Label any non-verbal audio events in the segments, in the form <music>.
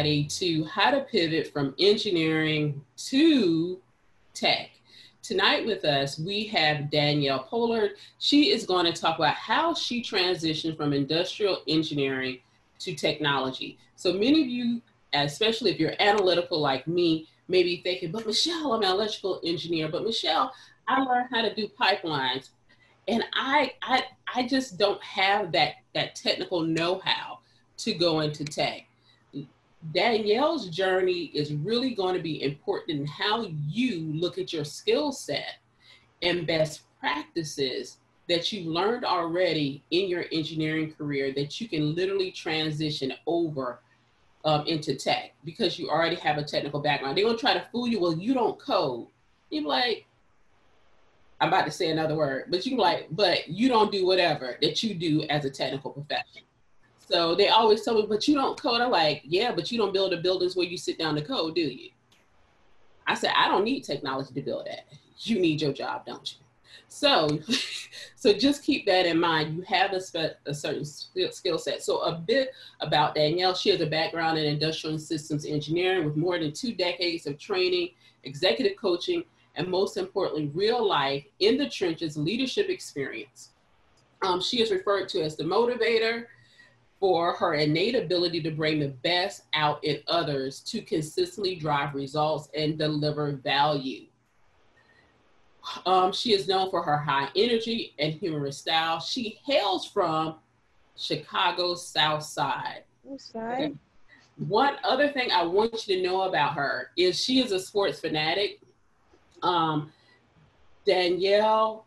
to how to pivot from engineering to tech. Tonight with us, we have Danielle Pollard. She is going to talk about how she transitioned from industrial engineering to technology. So many of you, especially if you're analytical like me, may be thinking, but Michelle, I'm an electrical engineer, but Michelle, I learned how to do pipelines. And I, I, I just don't have that, that technical know-how to go into tech. Danielle's journey is really going to be important in how you look at your skill set and best practices that you've learned already in your engineering career that you can literally transition over um, into tech because you already have a technical background. They're gonna try to fool you. Well, you don't code. You're like, I'm about to say another word, but you like, but you don't do whatever that you do as a technical professional. So they always tell me, but you don't code. I'm like, yeah, but you don't build the buildings where you sit down to code, do you? I said, I don't need technology to build that. You need your job, don't you? So, <laughs> so just keep that in mind. You have a, spe- a certain skill set. So a bit about Danielle. She has a background in industrial systems engineering with more than two decades of training, executive coaching, and most importantly, real life in the trenches leadership experience. Um, she is referred to as the motivator, for her innate ability to bring the best out in others to consistently drive results and deliver value. Um, she is known for her high energy and humorous style. She hails from Chicago's South Side. Side. Okay. One other thing I want you to know about her is she is a sports fanatic. Um, Danielle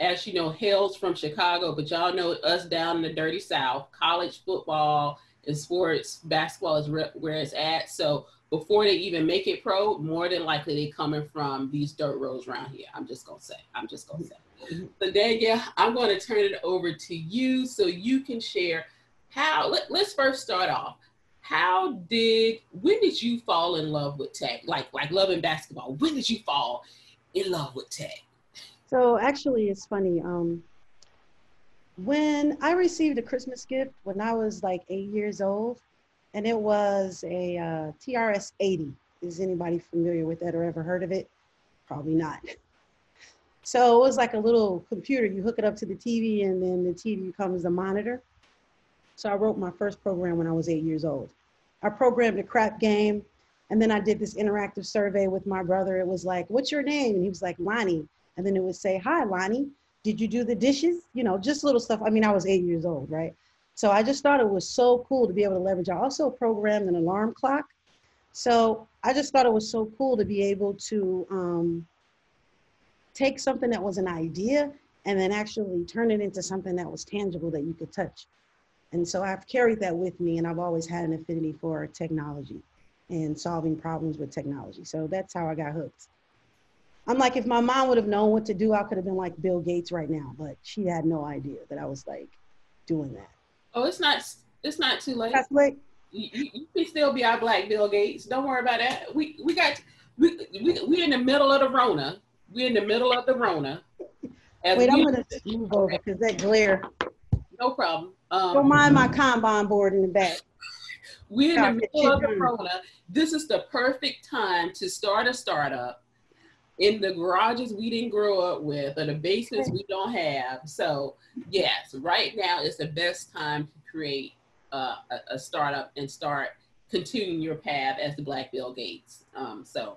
as you know, hails from Chicago, but y'all know us down in the dirty South, college football and sports, basketball is re- where it's at. So before they even make it pro, more than likely they coming from these dirt roads around here. I'm just gonna say. I'm just gonna say. So Danielle, I'm gonna turn it over to you so you can share how. Let, let's first start off. How did when did you fall in love with tech? Like like loving basketball. When did you fall in love with tech? So actually, it's funny. Um, when I received a Christmas gift when I was like eight years old, and it was a uh, TRS 80. Is anybody familiar with that or ever heard of it? Probably not. So it was like a little computer. You hook it up to the TV, and then the TV becomes a monitor. So I wrote my first program when I was eight years old. I programmed a crap game, and then I did this interactive survey with my brother. It was like, "What's your name?" And he was like, "Lonnie." And then it would say, Hi, Lonnie, did you do the dishes? You know, just little stuff. I mean, I was eight years old, right? So I just thought it was so cool to be able to leverage. I also programmed an alarm clock. So I just thought it was so cool to be able to um, take something that was an idea and then actually turn it into something that was tangible that you could touch. And so I've carried that with me, and I've always had an affinity for technology and solving problems with technology. So that's how I got hooked. I'm like, if my mom would have known what to do, I could have been like Bill Gates right now. But she had no idea that I was like doing that. Oh, it's not. It's not too late. That's late. You, you, you can still be our black Bill Gates. Don't worry about that. We we got we we we in the middle of the Rona. We're in the middle of the Rona. Wait, we, I'm gonna move over because that glare. No problem. Um, Don't mind my Kanban board in the back. <laughs> We're in the middle of the Rona. This is the perfect time to start a startup in the garages we didn't grow up with or the basements we don't have. So yes, right now is the best time to create uh, a, a, startup and start continuing your path as the Black Bill Gates. Um, so,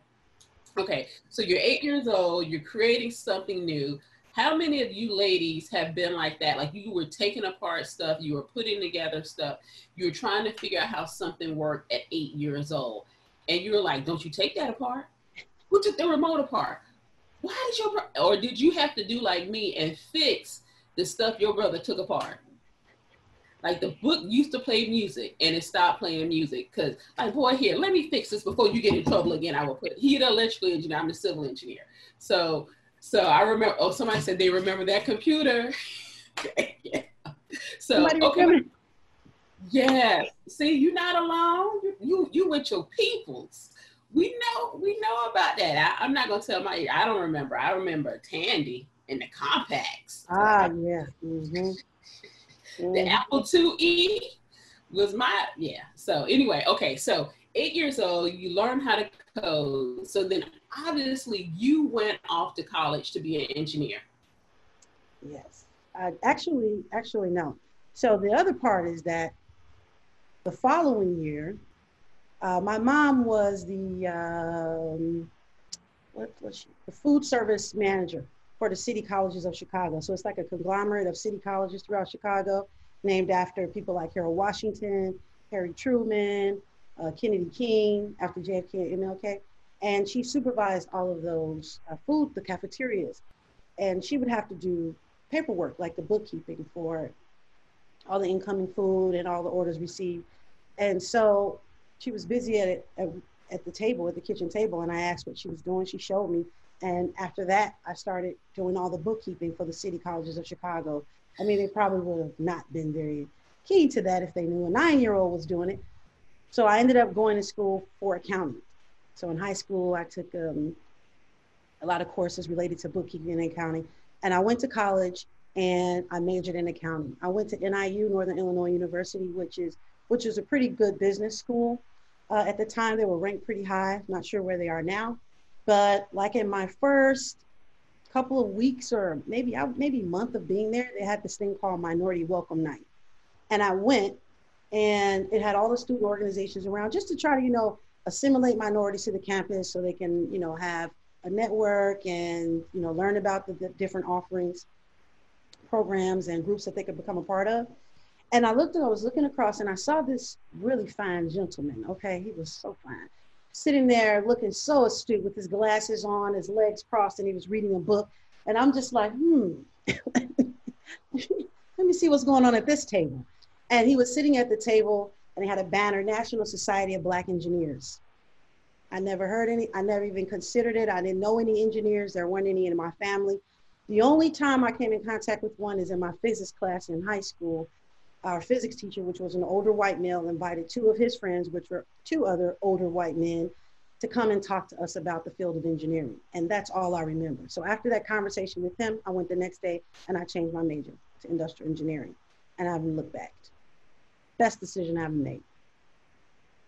okay, so you're eight years old, you're creating something new. How many of you ladies have been like that? Like you were taking apart stuff, you were putting together stuff, you were trying to figure out how something worked at eight years old. And you were like, don't you take that apart? Who took the remote apart? Why did your bro- or did you have to do like me and fix the stuff your brother took apart? Like the book used to play music and it stopped playing music because like boy here, let me fix this before you get in trouble again. I will put he the electrical engineer, I'm the civil engineer. So so I remember oh somebody said they remember that computer. yeah. <laughs> So okay. Yeah. See, you're not alone. You, you you with your peoples we know we know about that. I, am not gonna tell my I don't remember. I remember Tandy and the Compaqs. Ah, yeah. Mm-hmm. Mm-hmm. The Apple IIe was my yeah. So anyway, okay. So eight years old, you learn how to code. So then obviously you went off to college to be an engineer. Yes. Uh, actually, actually, no. So the other part is that the following year, uh, my mom was the um, what was she? The food service manager for the city colleges of Chicago. So it's like a conglomerate of city colleges throughout Chicago, named after people like Harold Washington, Harry Truman, uh, Kennedy King, after JFK and MLK. And she supervised all of those uh, food, the cafeterias. And she would have to do paperwork, like the bookkeeping for all the incoming food and all the orders received. And so she was busy at it at, at the table, at the kitchen table, and I asked what she was doing. She showed me. And after that, I started doing all the bookkeeping for the city colleges of Chicago. I mean, they probably would have not been very keen to that if they knew a nine year old was doing it. So I ended up going to school for accounting. So in high school, I took um, a lot of courses related to bookkeeping and accounting. And I went to college and I majored in accounting. I went to NIU, Northern Illinois University, which is which is a pretty good business school. Uh, at the time, they were ranked pretty high. Not sure where they are now, but like in my first couple of weeks or maybe maybe month of being there, they had this thing called Minority Welcome Night, and I went and it had all the student organizations around just to try to you know assimilate minorities to the campus so they can you know have a network and you know learn about the, the different offerings programs and groups that they could become a part of and i looked and i was looking across and i saw this really fine gentleman okay he was so fine sitting there looking so astute with his glasses on his legs crossed and he was reading a book and i'm just like hmm <laughs> let me see what's going on at this table and he was sitting at the table and he had a banner, National Society of Black Engineers. I never heard any, I never even considered it. I didn't know any engineers. There weren't any in my family. The only time I came in contact with one is in my physics class in high school. Our physics teacher, which was an older white male, invited two of his friends, which were two other older white men, to come and talk to us about the field of engineering. And that's all I remember. So after that conversation with him, I went the next day and I changed my major to industrial engineering. And I haven't looked back best decision I've made.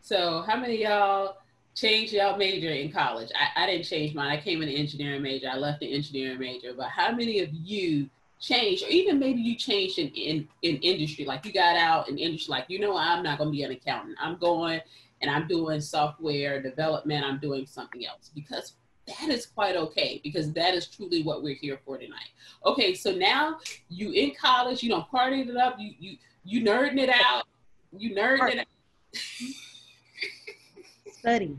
So, how many y'all changed y'all major in college? I, I didn't change mine. I came in the engineering major. I left the engineering major. But how many of you changed, or even maybe you changed in, in, in industry? Like you got out in industry, like, you know, I'm not going to be an accountant. I'm going and I'm doing software development. I'm doing something else because that is quite okay because that is truly what we're here for tonight. Okay, so now you in college, you don't partied it up, you you you nerding it out, you nerd it. <laughs> Study.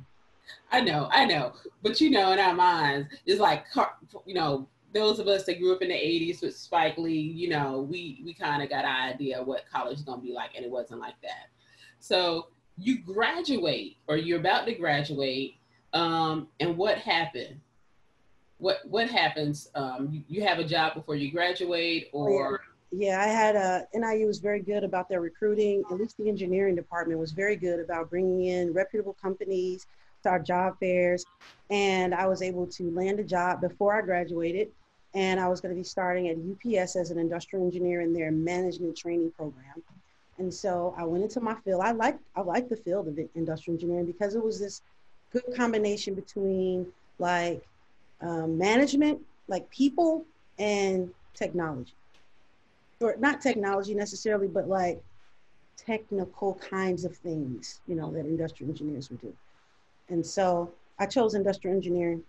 I know, I know, but you know, in our minds, it's like you know, those of us that grew up in the '80s with Spike Lee, you know, we we kind of got an idea what college is gonna be like, and it wasn't like that. So you graduate, or you're about to graduate, um, and what happened? What what happens? Um, you, you have a job before you graduate, or yeah I had a NIU was very good about their recruiting. At least the engineering department was very good about bringing in reputable companies to our job fairs, and I was able to land a job before I graduated. And I was going to be starting at UPS as an industrial engineer in their management training program. And so I went into my field. I like I like the field of industrial engineering because it was this good combination between like um, management, like people, and technology or not technology necessarily, but like technical kinds of things, you know, that industrial engineers would do. And so I chose industrial engineering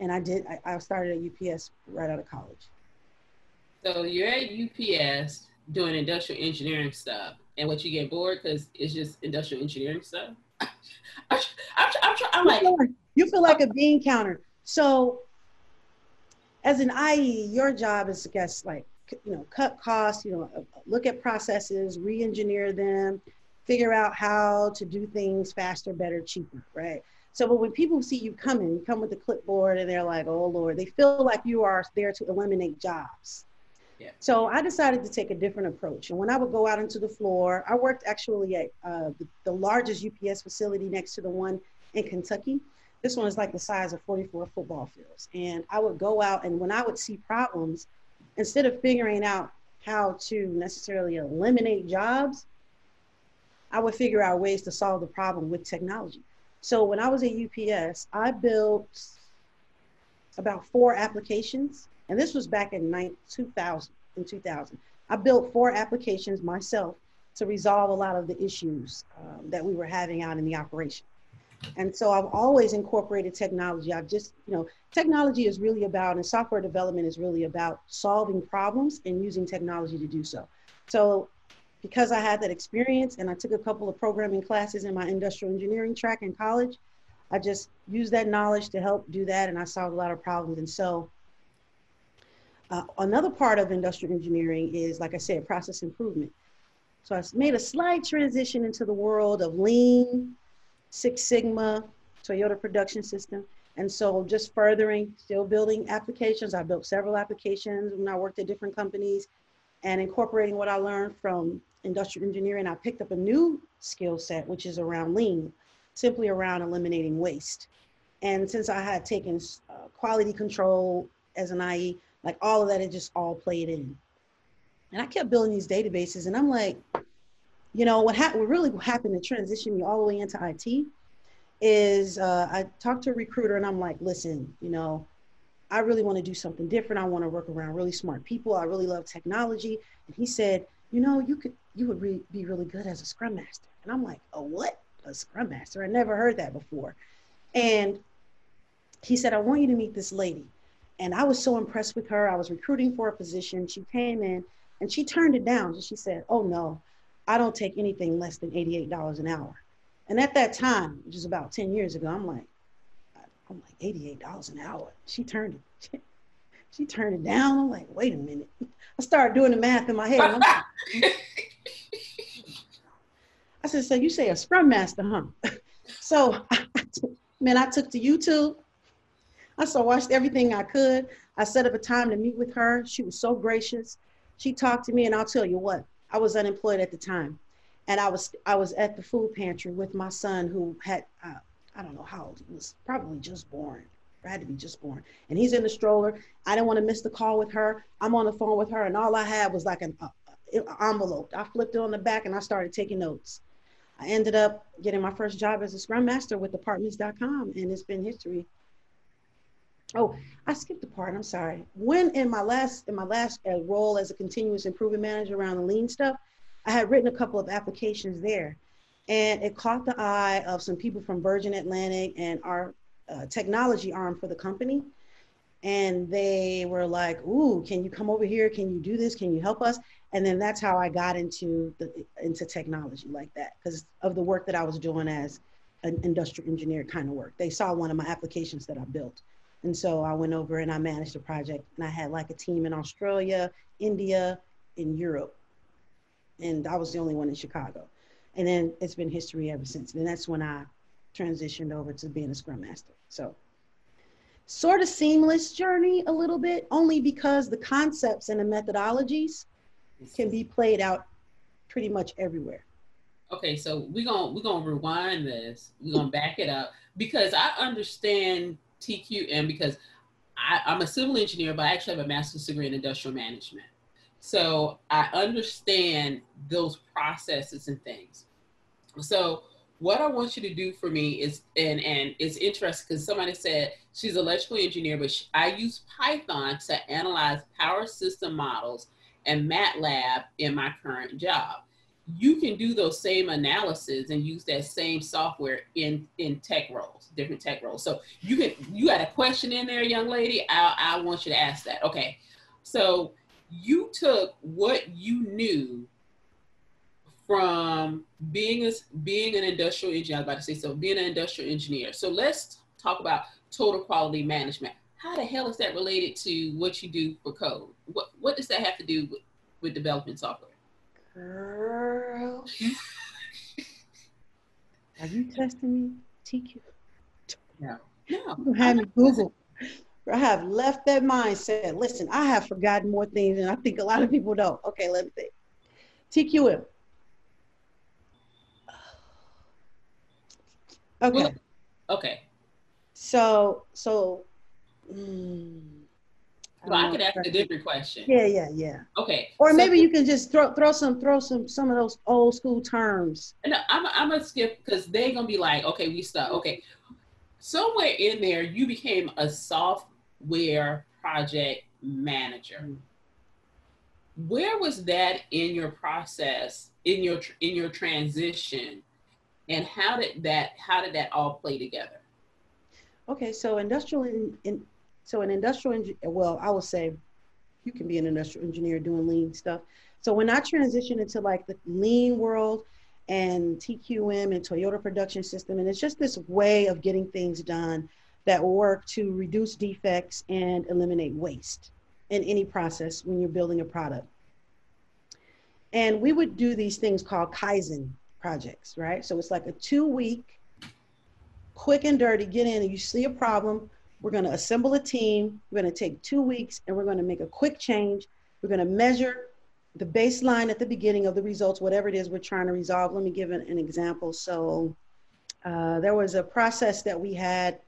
and I did, I, I started at UPS right out of college. So you're at UPS doing industrial engineering stuff and what you get bored because it's just industrial engineering stuff. <laughs> I'm, I'm, I'm, I'm like, you feel like, you feel like a bean counter. So as an IE, your job is, I guess, like you know, cut costs, you know, uh, look at processes, re-engineer them, figure out how to do things faster, better, cheaper, right? So, but when people see you coming, you come with a clipboard and they're like, oh Lord, they feel like you are there to eliminate jobs. Yeah. So I decided to take a different approach. And when I would go out into the floor, I worked actually at uh, the, the largest UPS facility next to the one in Kentucky. This one is like the size of 44 football fields. And I would go out and when I would see problems, instead of figuring out how to necessarily eliminate jobs, I would figure out ways to solve the problem with technology. So when I was at UPS, I built about four applications, and this was back in 2000. In 2000, I built four applications myself to resolve a lot of the issues um, that we were having out in the operation. And so I've always incorporated technology. I've just, you know, technology is really about, and software development is really about solving problems and using technology to do so. So because I had that experience and I took a couple of programming classes in my industrial engineering track in college, I just used that knowledge to help do that and I solved a lot of problems. And so uh, another part of industrial engineering is, like I said, process improvement. So I made a slight transition into the world of lean, Six Sigma, Toyota production system. And so just furthering, still building applications. I built several applications when I worked at different companies and incorporating what I learned from industrial engineering. I picked up a new skill set, which is around lean, simply around eliminating waste. And since I had taken uh, quality control as an IE, like all of that, it just all played in. And I kept building these databases, and I'm like, you know, what, ha- what really happened to transition me all the way into IT is uh, I talked to a recruiter, and I'm like, listen, you know, I really want to do something different. I want to work around really smart people. I really love technology. And he said, you know, you could, you would re- be really good as a scrum master. And I'm like, a what? A scrum master? I never heard that before. And he said, I want you to meet this lady. And I was so impressed with her. I was recruiting for a position. She came in and she turned it down. And she said, Oh no, I don't take anything less than $88 an hour. And at that time, which is about 10 years ago, I'm like, I'm like, $88 an hour. She turned it, <laughs> she, turned it down. I'm like, wait a minute. I started doing the math in my head. Like, I said, so you say a scrum master, huh? so <laughs> man, I took to YouTube I so watched everything I could. I set up a time to meet with her. She was so gracious. She talked to me, and I'll tell you what, I was unemployed at the time, and I was I was at the food pantry with my son who had uh, I don't know how old he was, probably just born. I had to be just born, and he's in the stroller. I didn't want to miss the call with her. I'm on the phone with her, and all I had was like an uh, uh envelope. I flipped it on the back, and I started taking notes. I ended up getting my first job as a scrum master with apartments.com, and it's been history Oh, I skipped a part. I'm sorry. When in my last in my last uh, role as a continuous improvement manager around the lean stuff, I had written a couple of applications there, and it caught the eye of some people from Virgin Atlantic and our technology arm for the company, and they were like, "Ooh, can you come over here? Can you do this? Can you help us?" And then that's how I got into the into technology like that because of the work that I was doing as an industrial engineer kind of work. They saw one of my applications that I built. And so I went over and I managed the project and I had like a team in Australia, India, in Europe. And I was the only one in Chicago. And then it's been history ever since. And that's when I transitioned over to being a scrum master. So sort of seamless journey a little bit, only because the concepts and the methodologies can be played out pretty much everywhere. Okay, so we're gonna we're gonna rewind this. We're gonna back it up because I understand TQM because I, I'm a civil engineer, but I actually have a master's degree in industrial management. So I understand those processes and things. So what I want you to do for me is, and and it's interesting because somebody said she's an electrical engineer, but she, I use Python to analyze power system models and MATLAB in my current job. You can do those same analysis and use that same software in in tech roles different tech roles. So you can you had a question in there young lady? I, I want you to ask that. Okay. So you took what you knew from being a, being an industrial engineer i was about to say so being an industrial engineer so let's talk about total quality management how the hell is that related to what you do for code what what does that have to do with, with development software Girl. <laughs> Are you testing me? TQ. No. No. You have me Google. I have left that mindset. Listen, I have forgotten more things than I think a lot of people don't. Okay, let me think. TQM. Okay. So, so. Mm, So I, I could ask a different question. Yeah, yeah, yeah. Okay. Or so, maybe you can just throw throw some throw some some of those old school terms. No, I'm I'm gonna skip because they're gonna be like, okay, we stop. Okay, somewhere in there, you became a software project manager. Mm-hmm. Where was that in your process, in your in your transition, and how did that how did that all play together? Okay, so industrial in, in so an industrial well, I would say you can be an industrial engineer doing lean stuff. So when I transitioned into like the lean world and TQM and Toyota production system, and it's just this way of getting things done that work to reduce defects and eliminate waste in any process when you're building a product. And we would do these things called Kaizen projects, right? So it's like a two week, quick and dirty, get in and you see a problem. We're going to assemble a team. We're going to take two weeks and we're going to make a quick change. We're going to measure the baseline at the beginning of the results, whatever it is we're trying to resolve. Let me give an, an example. So uh, there was a process that we had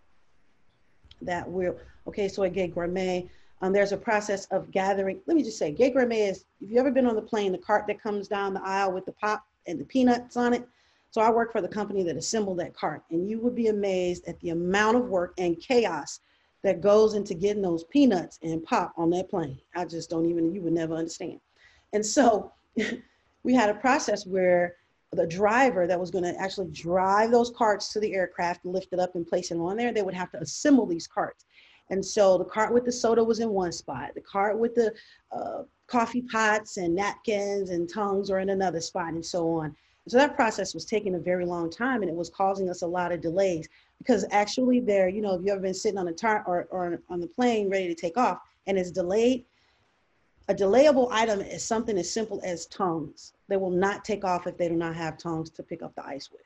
that we're, okay, so at Gate Gourmet, um, there's a process of gathering. Let me just say, Gate Gourmet is, if you've ever been on the plane, the cart that comes down the aisle with the pop and the peanuts on it. So I work for the company that assembled that cart, and you would be amazed at the amount of work and chaos that goes into getting those peanuts and pop on that plane. I just don't even, you would never understand. And so <laughs> we had a process where the driver that was going to actually drive those carts to the aircraft, lift it up and place it on there, they would have to assemble these carts. And so the cart with the soda was in one spot. The cart with the uh, coffee pots and napkins and tongues are in another spot and so on. So that process was taking a very long time and it was causing us a lot of delays because actually there, you know, if you've ever been sitting on a tar or, or on the plane ready to take off and it's delayed, a delayable item is something as simple as tongues. They will not take off if they do not have tongues to pick up the ice with.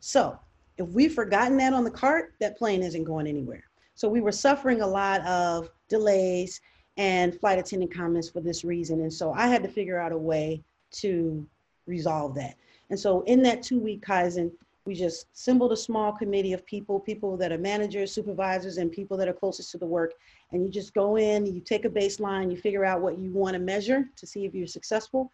So if we've forgotten that on the cart, that plane isn't going anywhere. So we were suffering a lot of delays and flight attendant comments for this reason. And so I had to figure out a way to resolve that. And so in that two week Kaizen, we just assembled a small committee of people, people that are managers, supervisors, and people that are closest to the work. And you just go in, you take a baseline, you figure out what you want to measure to see if you're successful.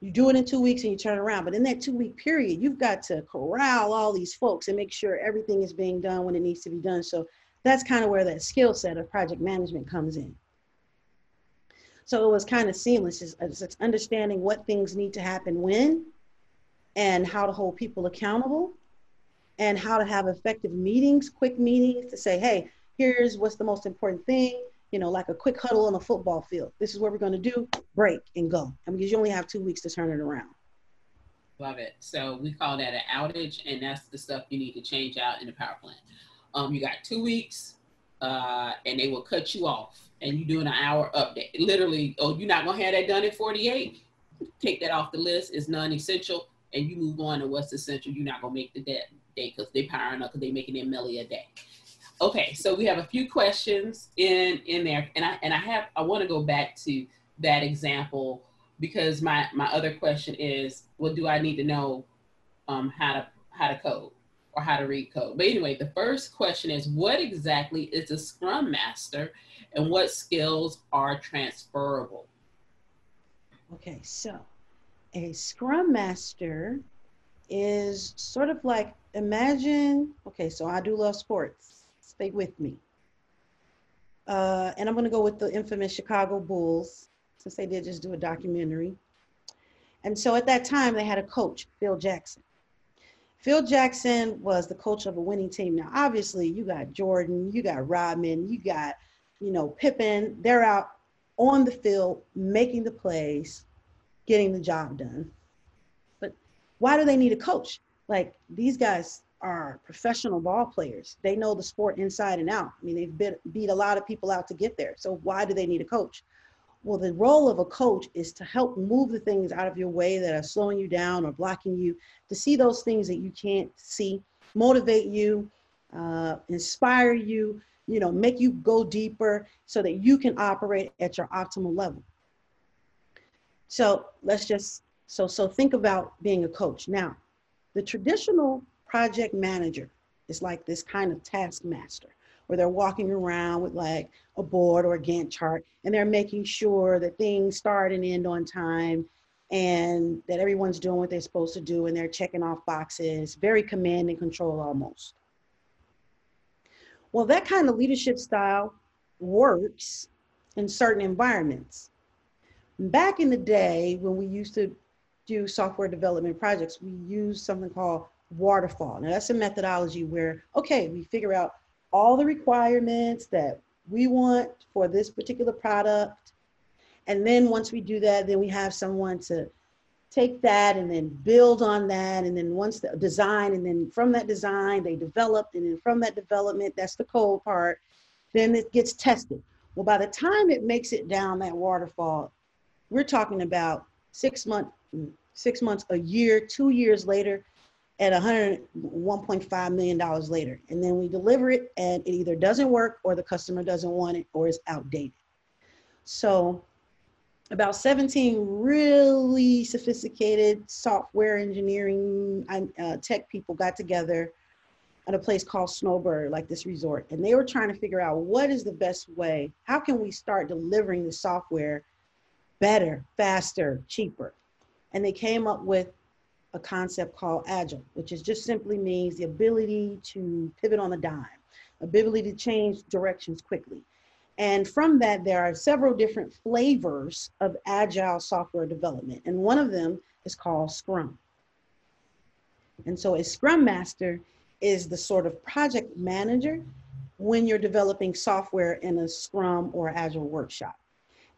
You do it in two weeks and you turn around. But in that two week period, you've got to corral all these folks and make sure everything is being done when it needs to be done. So that's kind of where that skill set of project management comes in. So it was kind of seamless. It's, uh, it's understanding what things need to happen when and how to hold people accountable and how to have effective meetings, quick meetings to say, hey, here's what's the most important thing, you know, like a quick huddle on a football field. This is what we're going to do, break and go. And because you only have two weeks to turn it around. Love it. So we call that an outage, and that's the stuff you need to change out in the power plant. Um, you got two weeks, uh, and they will cut you off, and you do an hour update. Literally, oh, you're not gonna have that done in 48. Take that off the list. It's non-essential, and you move on to what's essential. You're not gonna make the day because they're powering up because they're making their milli a day. Okay, so we have a few questions in in there, and I and I have I want to go back to that example because my my other question is, what do I need to know um, how to how to code or how to read code? But anyway, the first question is, what exactly is a Scrum Master, and what skills are transferable? Okay, so a Scrum Master is sort of like imagine. Okay, so I do love sports. Stay with me. Uh, and I'm going to go with the infamous Chicago Bulls since they did just do a documentary. And so at that time, they had a coach, Phil Jackson. Phil Jackson was the coach of a winning team. Now, obviously, you got Jordan, you got Rodman, you got, you know, Pippen. They're out on the field making the plays, getting the job done. But why do they need a coach? Like these guys are professional ball players. They know the sport inside and out. I mean, they've been, beat a lot of people out to get there. So why do they need a coach? Well, the role of a coach is to help move the things out of your way that are slowing you down or blocking you, to see those things that you can't see, motivate you, uh, inspire you, you know, make you go deeper so that you can operate at your optimal level. So let's just, so, so think about being a coach. Now, the traditional project manager is like this kind of taskmaster where they're walking around with like a board or a Gantt chart and they're making sure that things start and end on time and that everyone's doing what they're supposed to do and they're checking off boxes, very command and control almost. Well, that kind of leadership style works in certain environments. Back in the day, when we used to do software development projects, we used something called waterfall. Now, that's a methodology where, okay, we figure out all the requirements that we want for this particular product. And then once we do that, then we have someone to take that and then build on that. And then once the design, and then from that design, they developed. And then from that development, that's the code part, then it gets tested. Well, by the time it makes it down that waterfall, we're talking about six months, six months, a year, two years later, at 101.5 million dollars later. And then we deliver it and it either doesn't work or the customer doesn't want it or is outdated. So about 17 really sophisticated software engineering uh, tech people got together at a place called snowbird like this resort. And they were trying to figure out what is the best way how can we start delivering the software better faster cheaper? And they came up with a concept called agile, which is just simply means the ability to pivot on a dime, ability to change directions quickly. And from that, there are several different flavors of agile software development. And one of them is called Scrum. And so a Scrum Master is the sort of project manager when you're developing software in a Scrum or Agile workshop.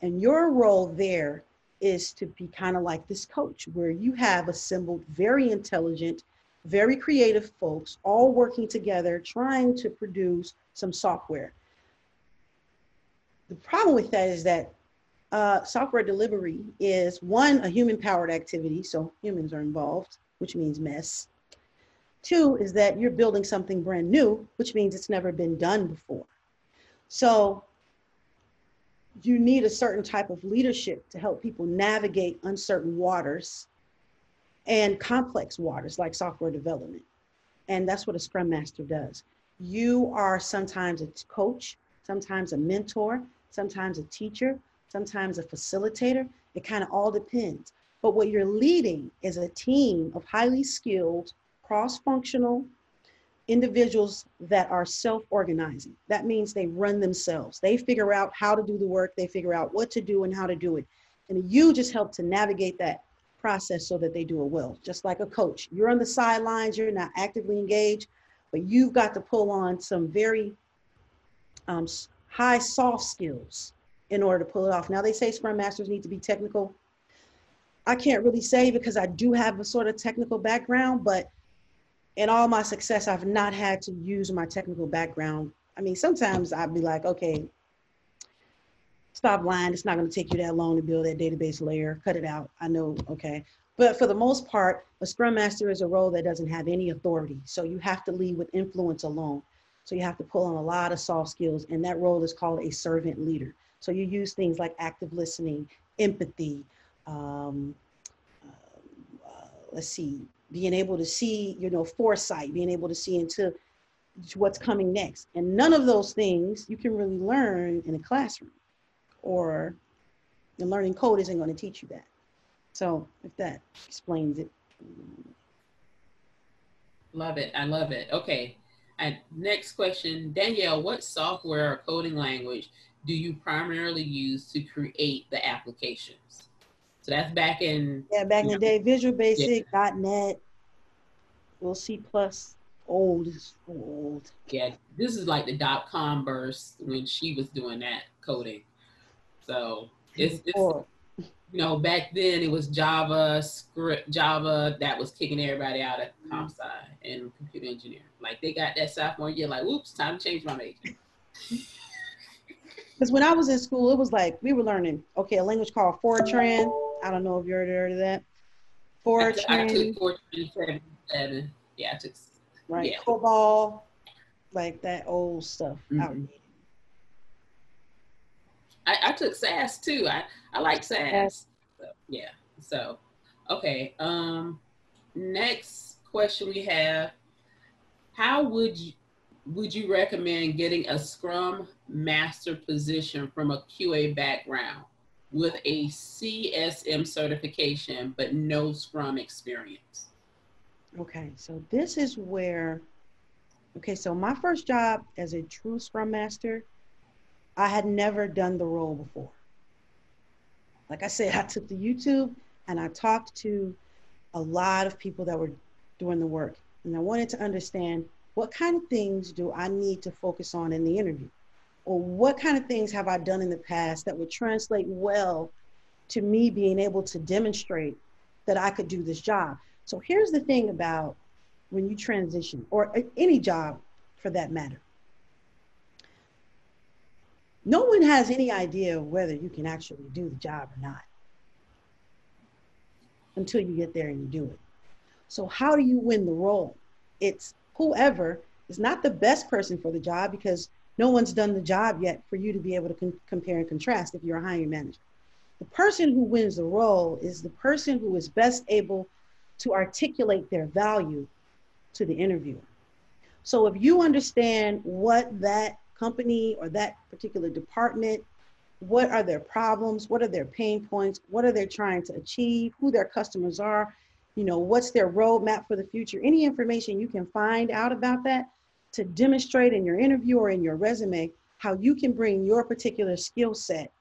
And your role there is to be kind of like this coach, where you have assembled very intelligent, very creative folks all working together, trying to produce some software. The problem with that is that uh, software delivery is one, a human powered activity, so humans are involved, which means mess. Two is that you're building something brand new, which means it's never been done before. So you need a certain type of leadership to help people navigate uncertain waters and complex waters like software development. And that's what a scrum master does. You are sometimes a coach, sometimes a mentor, sometimes a teacher, sometimes a facilitator. It kind of all depends. But what you're leading is a team of highly skilled, cross functional individuals that are self-organizing. That means they run themselves. They figure out how to do the work, they figure out what to do and how to do it. And you just help to navigate that process so that they do it well. Just like a coach. You're on the sidelines, you're not actively engaged, but you've got to pull on some very um, high soft skills in order to pull it off. Now they say Scrum Masters need to be technical. I can't really say because I do have a sort of technical background, but in all my success, I've not had to use my technical background. I mean, sometimes I'd be like, okay, stop lying. It's not going to take you that long to build that database layer. Cut it out. I know, okay. But for the most part, a scrum master is a role that doesn't have any authority. So you have to lead with influence alone. So you have to pull on a lot of soft skills, and that role is called a servant leader. So you use things like active listening, empathy, um, uh, let's see, being able to see, you know, foresight, being able to see into what's coming next. And none of those things you can really learn in a classroom or the learning code isn't going to teach you that. So if that explains it. Love it. I love it. Okay. And next question, Danielle, what software or coding language do you primarily use to create the applications? So that's back in yeah, back in the day, Visual Basic, yeah. .NET, well C plus, old is old. Yeah, this is like the dot com burst when she was doing that coding. So it's, it's you know back then it was Java script Java that was kicking everybody out at comp sci and computer engineering. Like they got that sophomore year, like, whoops, time to change my major. <laughs> Because when I was in school, it was like we were learning, okay, a language called Fortran. I don't know if you heard, heard of that. Fortran. I, I took Fortran seven. Yeah, I took. Right, yeah. COBOL, like that old stuff. Mm-hmm. I, I took SAS too. I, I like SAS. So, yeah. So, okay. Um, next question we have: How would you would you recommend getting a Scrum Master position from a QA background with a CSM certification but no Scrum experience? Okay, so this is where, okay, so my first job as a true Scrum Master, I had never done the role before. Like I said, I took the YouTube and I talked to a lot of people that were doing the work. And I wanted to understand what kind of things do I need to focus on in the interview? Or what kind of things have I done in the past that would translate well to me being able to demonstrate that I could do this job? So here's the thing about when you transition, or any job for that matter. No one has any idea whether you can actually do the job or not until you get there and you do it. So, how do you win the role? It's whoever is not the best person for the job because no one's done the job yet for you to be able to con- compare and contrast if you're a hiring manager. The person who wins the role is the person who is best able to articulate their value to the interviewer. So if you understand what that company or that particular department, what are their problems, what are their pain points, what are they trying to achieve, who their customers are, you know, what's their roadmap for the future, any information you can find out about that to demonstrate in your interview or in your resume how you can bring your particular skill set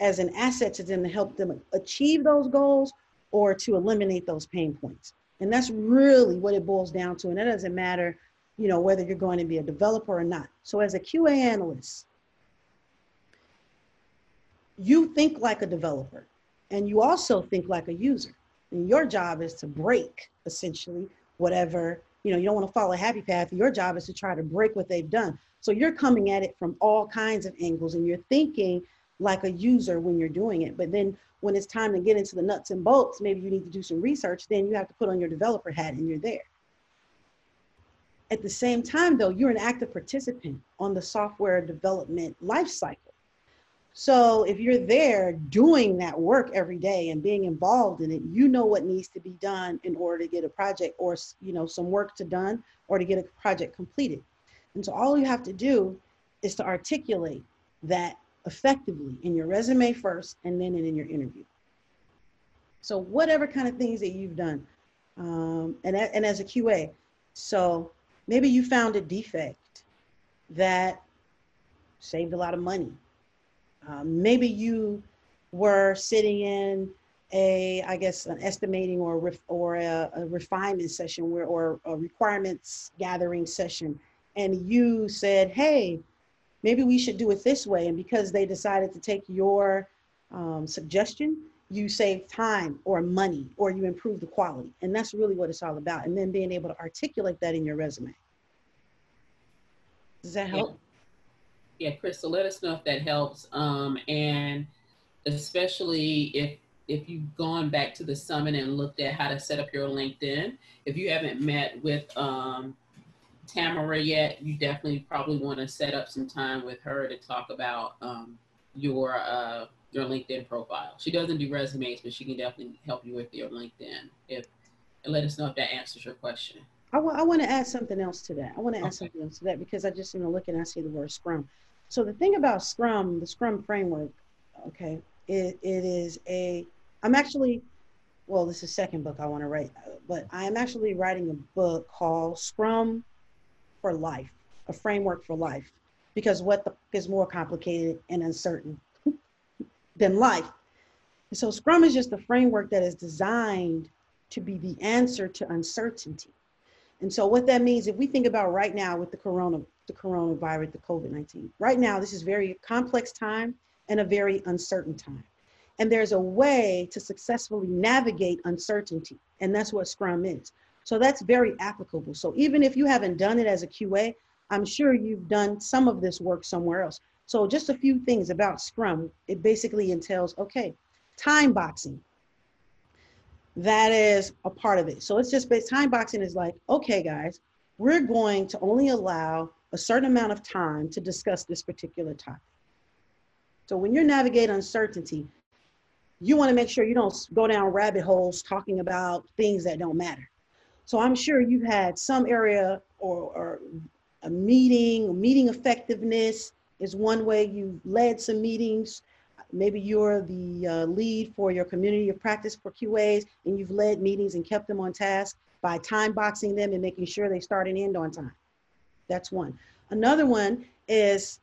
as an asset to them to help them achieve those goals or to eliminate those pain points. And that's really what it boils down to. And it doesn't matter, you know, whether you're going to be a developer or not. So as a QA analyst, you think like a developer and you also think like a user. And your job is to break essentially whatever, you know, you don't want to follow a happy path. Your job is to try to break what they've done. So you're coming at it from all kinds of angles and you're thinking like a user when you're doing it. But then when it's time to get into the nuts and bolts, maybe you need to do some research, then you have to put on your developer hat and you're there. At the same time, though, you're an active participant on the software development lifecycle. So if you're there doing that work every day and being involved in it, you know what needs to be done in order to get a project or you know some work to done or to get a project completed. And so all you have to do is to articulate that effectively in your resume first and then in your interview. So whatever kind of things that you've done, um, and, and as a QA, so maybe you found a defect that saved a lot of money um, maybe you were sitting in a, I guess, an estimating or ref, or a, a, refinement session where, or a requirements gathering session, and you said, "Hey, maybe we should do it this way." And because they decided to take your um, suggestion, you save time or money, or you improve the quality, and that's really what it's all about. And then being able to articulate that in your resume. Does that help? yeah, Crystal, let us know if that helps. Um, and especially if if you've gone back to the summit and looked at how to set up your LinkedIn, if you haven't met with um, Tamara yet, you definitely probably want to set up some time with her to talk about um, your uh, your LinkedIn profile. She doesn't do resumes, but she can definitely help you with your LinkedIn. If and let us know if that answers your question. I, I want to add something else to that. I want to add okay. something else to that because I just, you know, look and I see the word Scrum. So the thing about Scrum, the Scrum framework, okay, it, it is a, I'm actually, well, this is second book I want to write, but I am actually writing a book called Scrum for Life, a framework for life, because what the, is more complicated and uncertain <laughs> than life. So Scrum is just a framework that is designed to be the answer to uncertainty. And so what that means, if we think about right now with the corona, the coronavirus, the COVID-19, right now, this is very complex time and a very uncertain time. And there's a way to successfully navigate uncertainty. And that's what Scrum is. So that's very applicable. So even if you haven't done it as a QA, I'm sure you've done some of this work somewhere else. So just a few things about Scrum. It basically entails, okay, time boxing that is a part of it. So it's just time boxing is like, okay, guys, we're going to only allow a certain amount of time to discuss this particular topic. So when you're navigating uncertainty, you want to make sure you don't go down rabbit holes talking about things that don't matter. So I'm sure you've had some area or, or a meeting, meeting effectiveness is one way you led some meetings. Maybe you're the uh, lead for your community of practice for QAs and you've led meetings and kept them on task by time boxing them and making sure they start and end on time. That's one. Another one is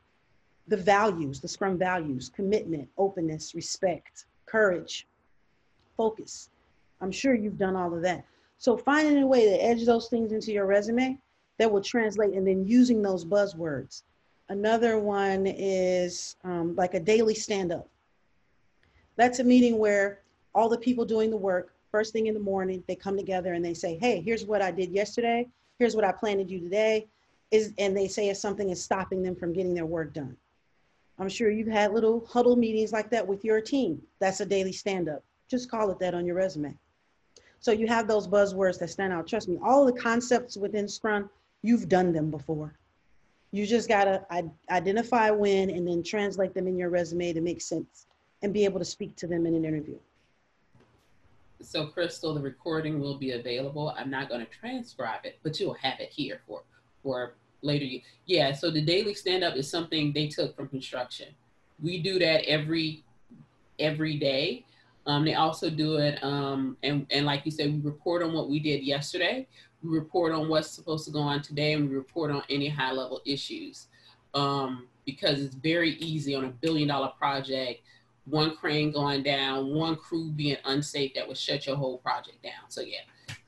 the values, the Scrum values, commitment, openness, respect, courage, focus. I'm sure you've done all of that. So finding a way to edge those things into your resume that will translate and then using those buzzwords. Another one is um, like a daily stand up. That's a meeting where all the people doing the work, first thing in the morning, they come together and they say, hey, here's what I did yesterday. Here's what I plan to do today. Is, and they say if something is stopping them from getting their work done. I'm sure you've had little huddle meetings like that with your team. That's a daily stand up. Just call it that on your resume. So you have those buzzwords that stand out. Trust me, all the concepts within Scrum, you've done them before. You just gotta identify when and then translate them in your resume to make sense and be able to speak to them in an interview. So Crystal, the recording will be available. I'm not going to transcribe it, but you'll have it here for for later. Yeah. So the daily stand up is something they took from construction. We do that every every day. Um, they also do it, um, and, and like you said, we report on what we did yesterday. We report on what's supposed to go on today, and we report on any high level issues. Um, because it's very easy on a billion dollar project, one crane going down, one crew being unsafe that would shut your whole project down. So yeah,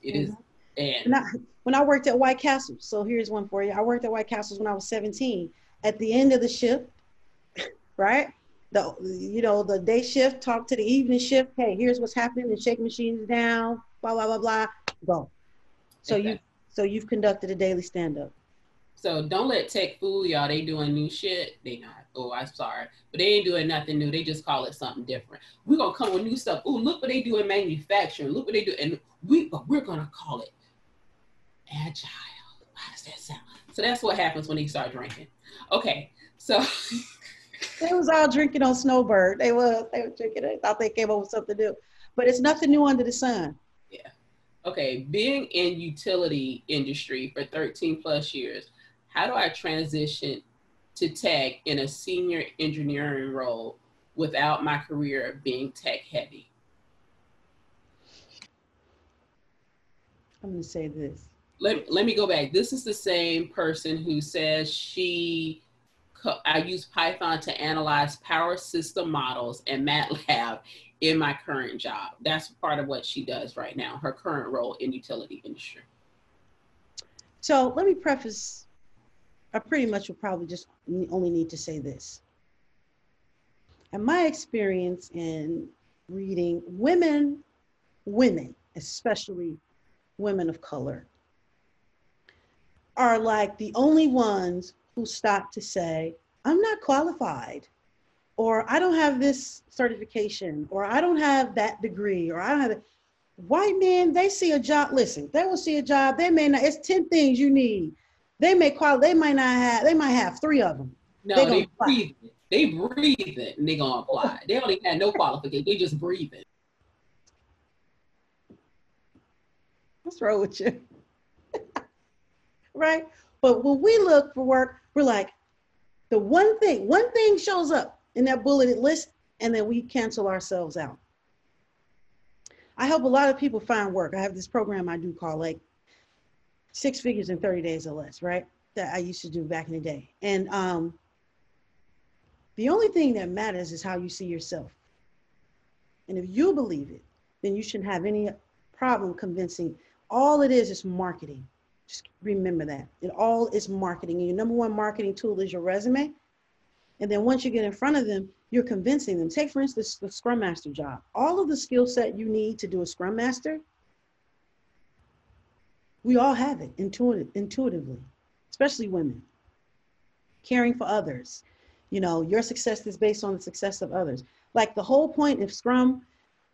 it mm-hmm. is. And when I, when I worked at White Castle, so here's one for you. I worked at White Castles when I was 17. At the end of the shift, <laughs> right? the you know the day shift talk to the evening shift. Hey here's what's happening. The shake machines down blah blah blah blah. Go. So you so you've conducted a daily stand-up. So don't let tech fool y'all. They doing new shit. They not. Oh i'm sorry. But they ain't doing nothing new. They just call it something different. We're gonna come with new stuff. Oh look what they do in manufacturing. Look what they do. And we but we're gonna call it agile how does that sound so that's what happens when they start drinking okay so <laughs> they was all drinking on Snowbird. They were they were drinking. They thought they came up with something new, but it's nothing new under the sun. Yeah. Okay. Being in utility industry for 13 plus years, how do I transition to tech in a senior engineering role without my career being tech heavy? I'm going to say this. Let, let me go back. This is the same person who says she I use Python to analyze power system models and MATLAB <laughs> in my current job. That's part of what she does right now, her current role in utility industry. So let me preface, I pretty much will probably just only need to say this. In my experience in reading women, women, especially women of color, are like the only ones who stop to say, I'm not qualified, or I don't have this certification, or I don't have that degree, or I don't have it. White men, they see a job. Listen, they will see a job. They may not. It's ten things you need. They may qualify. They might not have. They might have three of them. No, they, they breathe it. They breathe it, and they gonna apply. they only had no qualification. They just breathe it. What's wrong with you? Right? But when we look for work, we're like, the one thing, one thing shows up in that bulleted list, and then we cancel ourselves out. I help a lot of people find work. I have this program I do called like six figures in 30 days or less, right? That I used to do back in the day. And um, the only thing that matters is how you see yourself. And if you believe it, then you shouldn't have any problem convincing. All it is is marketing. Just remember that. It all is marketing. And your number one marketing tool is your resume. And then once you get in front of them, you're convincing them. Take, for instance, the Scrum Master job. All of the skill set you need to do a Scrum Master, we all have it intuitive, intuitively, especially women. Caring for others. You know, your success is based on the success of others. Like the whole point of Scrum,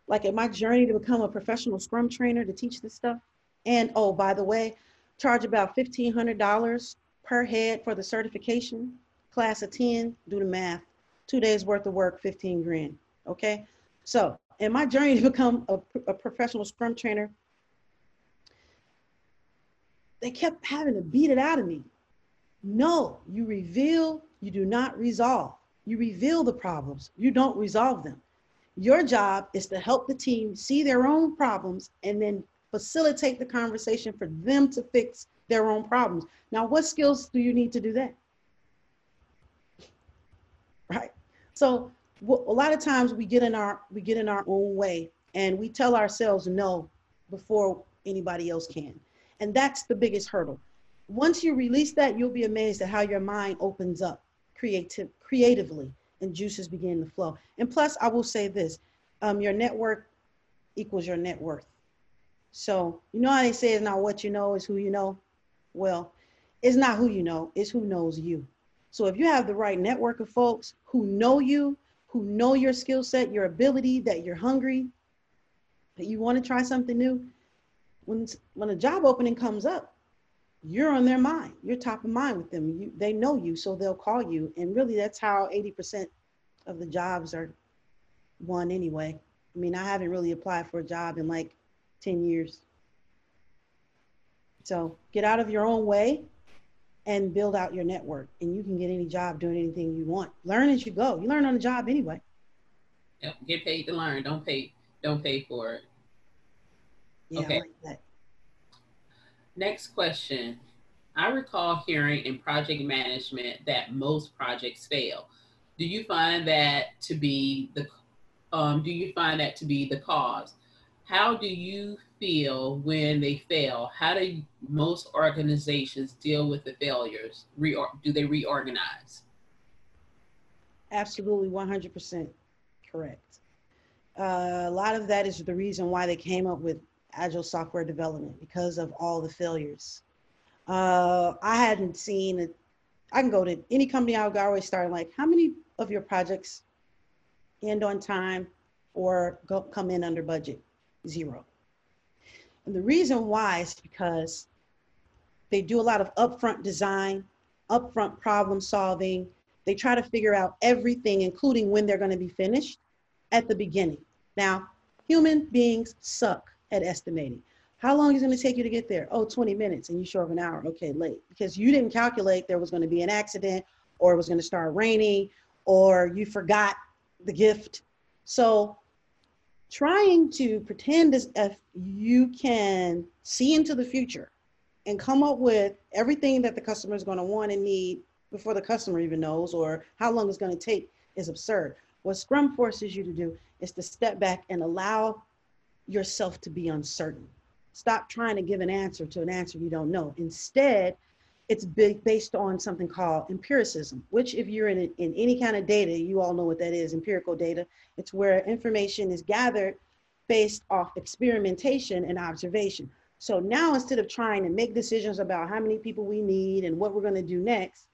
like in my journey to become a professional Scrum trainer to teach this stuff. And oh, by the way, charge about $1,500 per head for the certification, class of 10, do the math, two days worth of work, 15 grand, okay? So in my journey <laughs> to become a, a professional scrum trainer, they kept having to beat it out of me. No, you reveal, you do not resolve. You reveal the problems, you don't resolve them. Your job is to help the team see their own problems and then facilitate the conversation for them to fix their own problems. Now, what skills do you need to do that? Right. So a lot of times we get in our we get in our own way and we tell ourselves no before anybody else can. And that's the biggest hurdle. Once you release that, you'll be amazed at how your mind opens up creative creatively and juices begin to flow. And plus, I will say this um, your network equals your net worth. So, you know how they say it's not what you know, is who you know? Well, it's not who you know, it's who knows you. So, if you have the right network of folks who know you, who know your skill set, your ability, that you're hungry, that you want to try something new, when, when a job opening comes up, you're on their mind. You're top of mind with them. You, they know you, so they'll call you. And really, that's how 80% of the jobs are won anyway. I mean, I haven't really applied for a job in like 10 years. So get out of your own way and build out your network, and you can get any job doing anything you want. Learn as you go. You learn on the job anyway. Yep. Get paid to learn. Don't pay. Don't pay for it. Yeah, okay. Like Next question. I recall hearing in project management that most projects fail. Do you find that to be the um, do you find that to be the cause? How do you feel when they fail? How do most organizations deal with the failures? Reor- do they reorganize? Absolutely, 100% correct. Uh, a lot of that is the reason why they came up with agile software development because of all the failures. Uh, I hadn't seen it. I can go to any company I would always start like, how many of your projects end on time or go, come in under budget? Zero. And the reason why is because they do a lot of upfront design, upfront problem solving. They try to figure out everything, including when they're going to be finished at the beginning. Now, human beings suck at estimating. How long is it going to take you to get there? Oh, 20 minutes, and you show up an hour. Okay, late. Because you didn't calculate there was going to be an accident, or it was going to start raining, or you forgot the gift. So, trying to pretend as if you can see into the future and come up with everything that the customer is going to want and need before the customer even knows, or how long it's going to take is absurd. What Scrum forces you to do is to step back and allow yourself to be uncertain. Stop trying to give an answer to an answer you don't know. Instead, it's based on something called empiricism, which if you're in, in any kind of data, you all know what that is, empirical data. It's where information is gathered based off experimentation and observation. So now instead of trying to make decisions about how many people we need and what we're going to do next,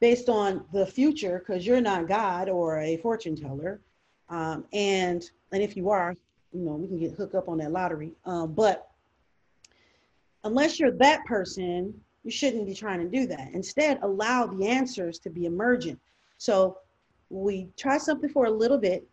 based on the future, because you're not God or a fortune teller, um, and and if you are, you know, we can get hooked up on that lottery. Um, but unless you're that person, you shouldn't be trying to do that. Instead, allow the answers to be emergent. So we try something for a little bit,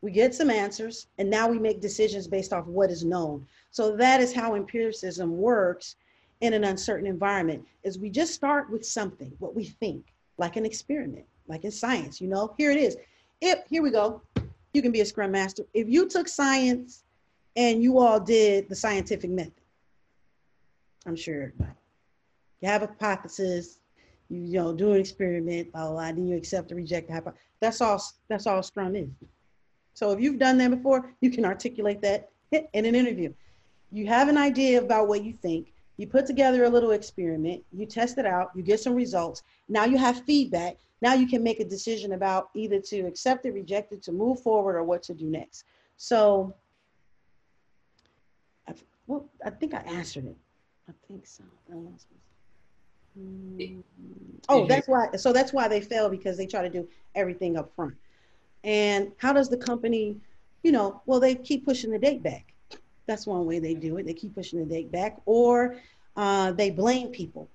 we get some answers, and now we make decisions based off what is known. So that is how empiricism works in an uncertain environment is we just start with something, what we think, like an experiment, like in science, you know, here it is. If here we go you can be a scrum master. If you took science and you all did the scientific method, I'm sure. You have a hypothesis, you, you know, do an experiment, blah, blah, blah, then you accept or reject the hypothesis. That's all, that's all Scrum is. So if you've done that before, you can articulate that in an interview. You have an idea about what you think, you put together a little experiment, you test it out, you get some results. Now you have feedback. Now you can make a decision about either to accept it, reject it, to move forward, or what to do next. So, I, well, I think I answered it. I think so. Mm. Oh, that's why. So that's why they fail because they try to do everything up front. And how does the company, you know, well, they keep pushing the date back. That's one way they do it. They keep pushing the date back, or uh, they blame people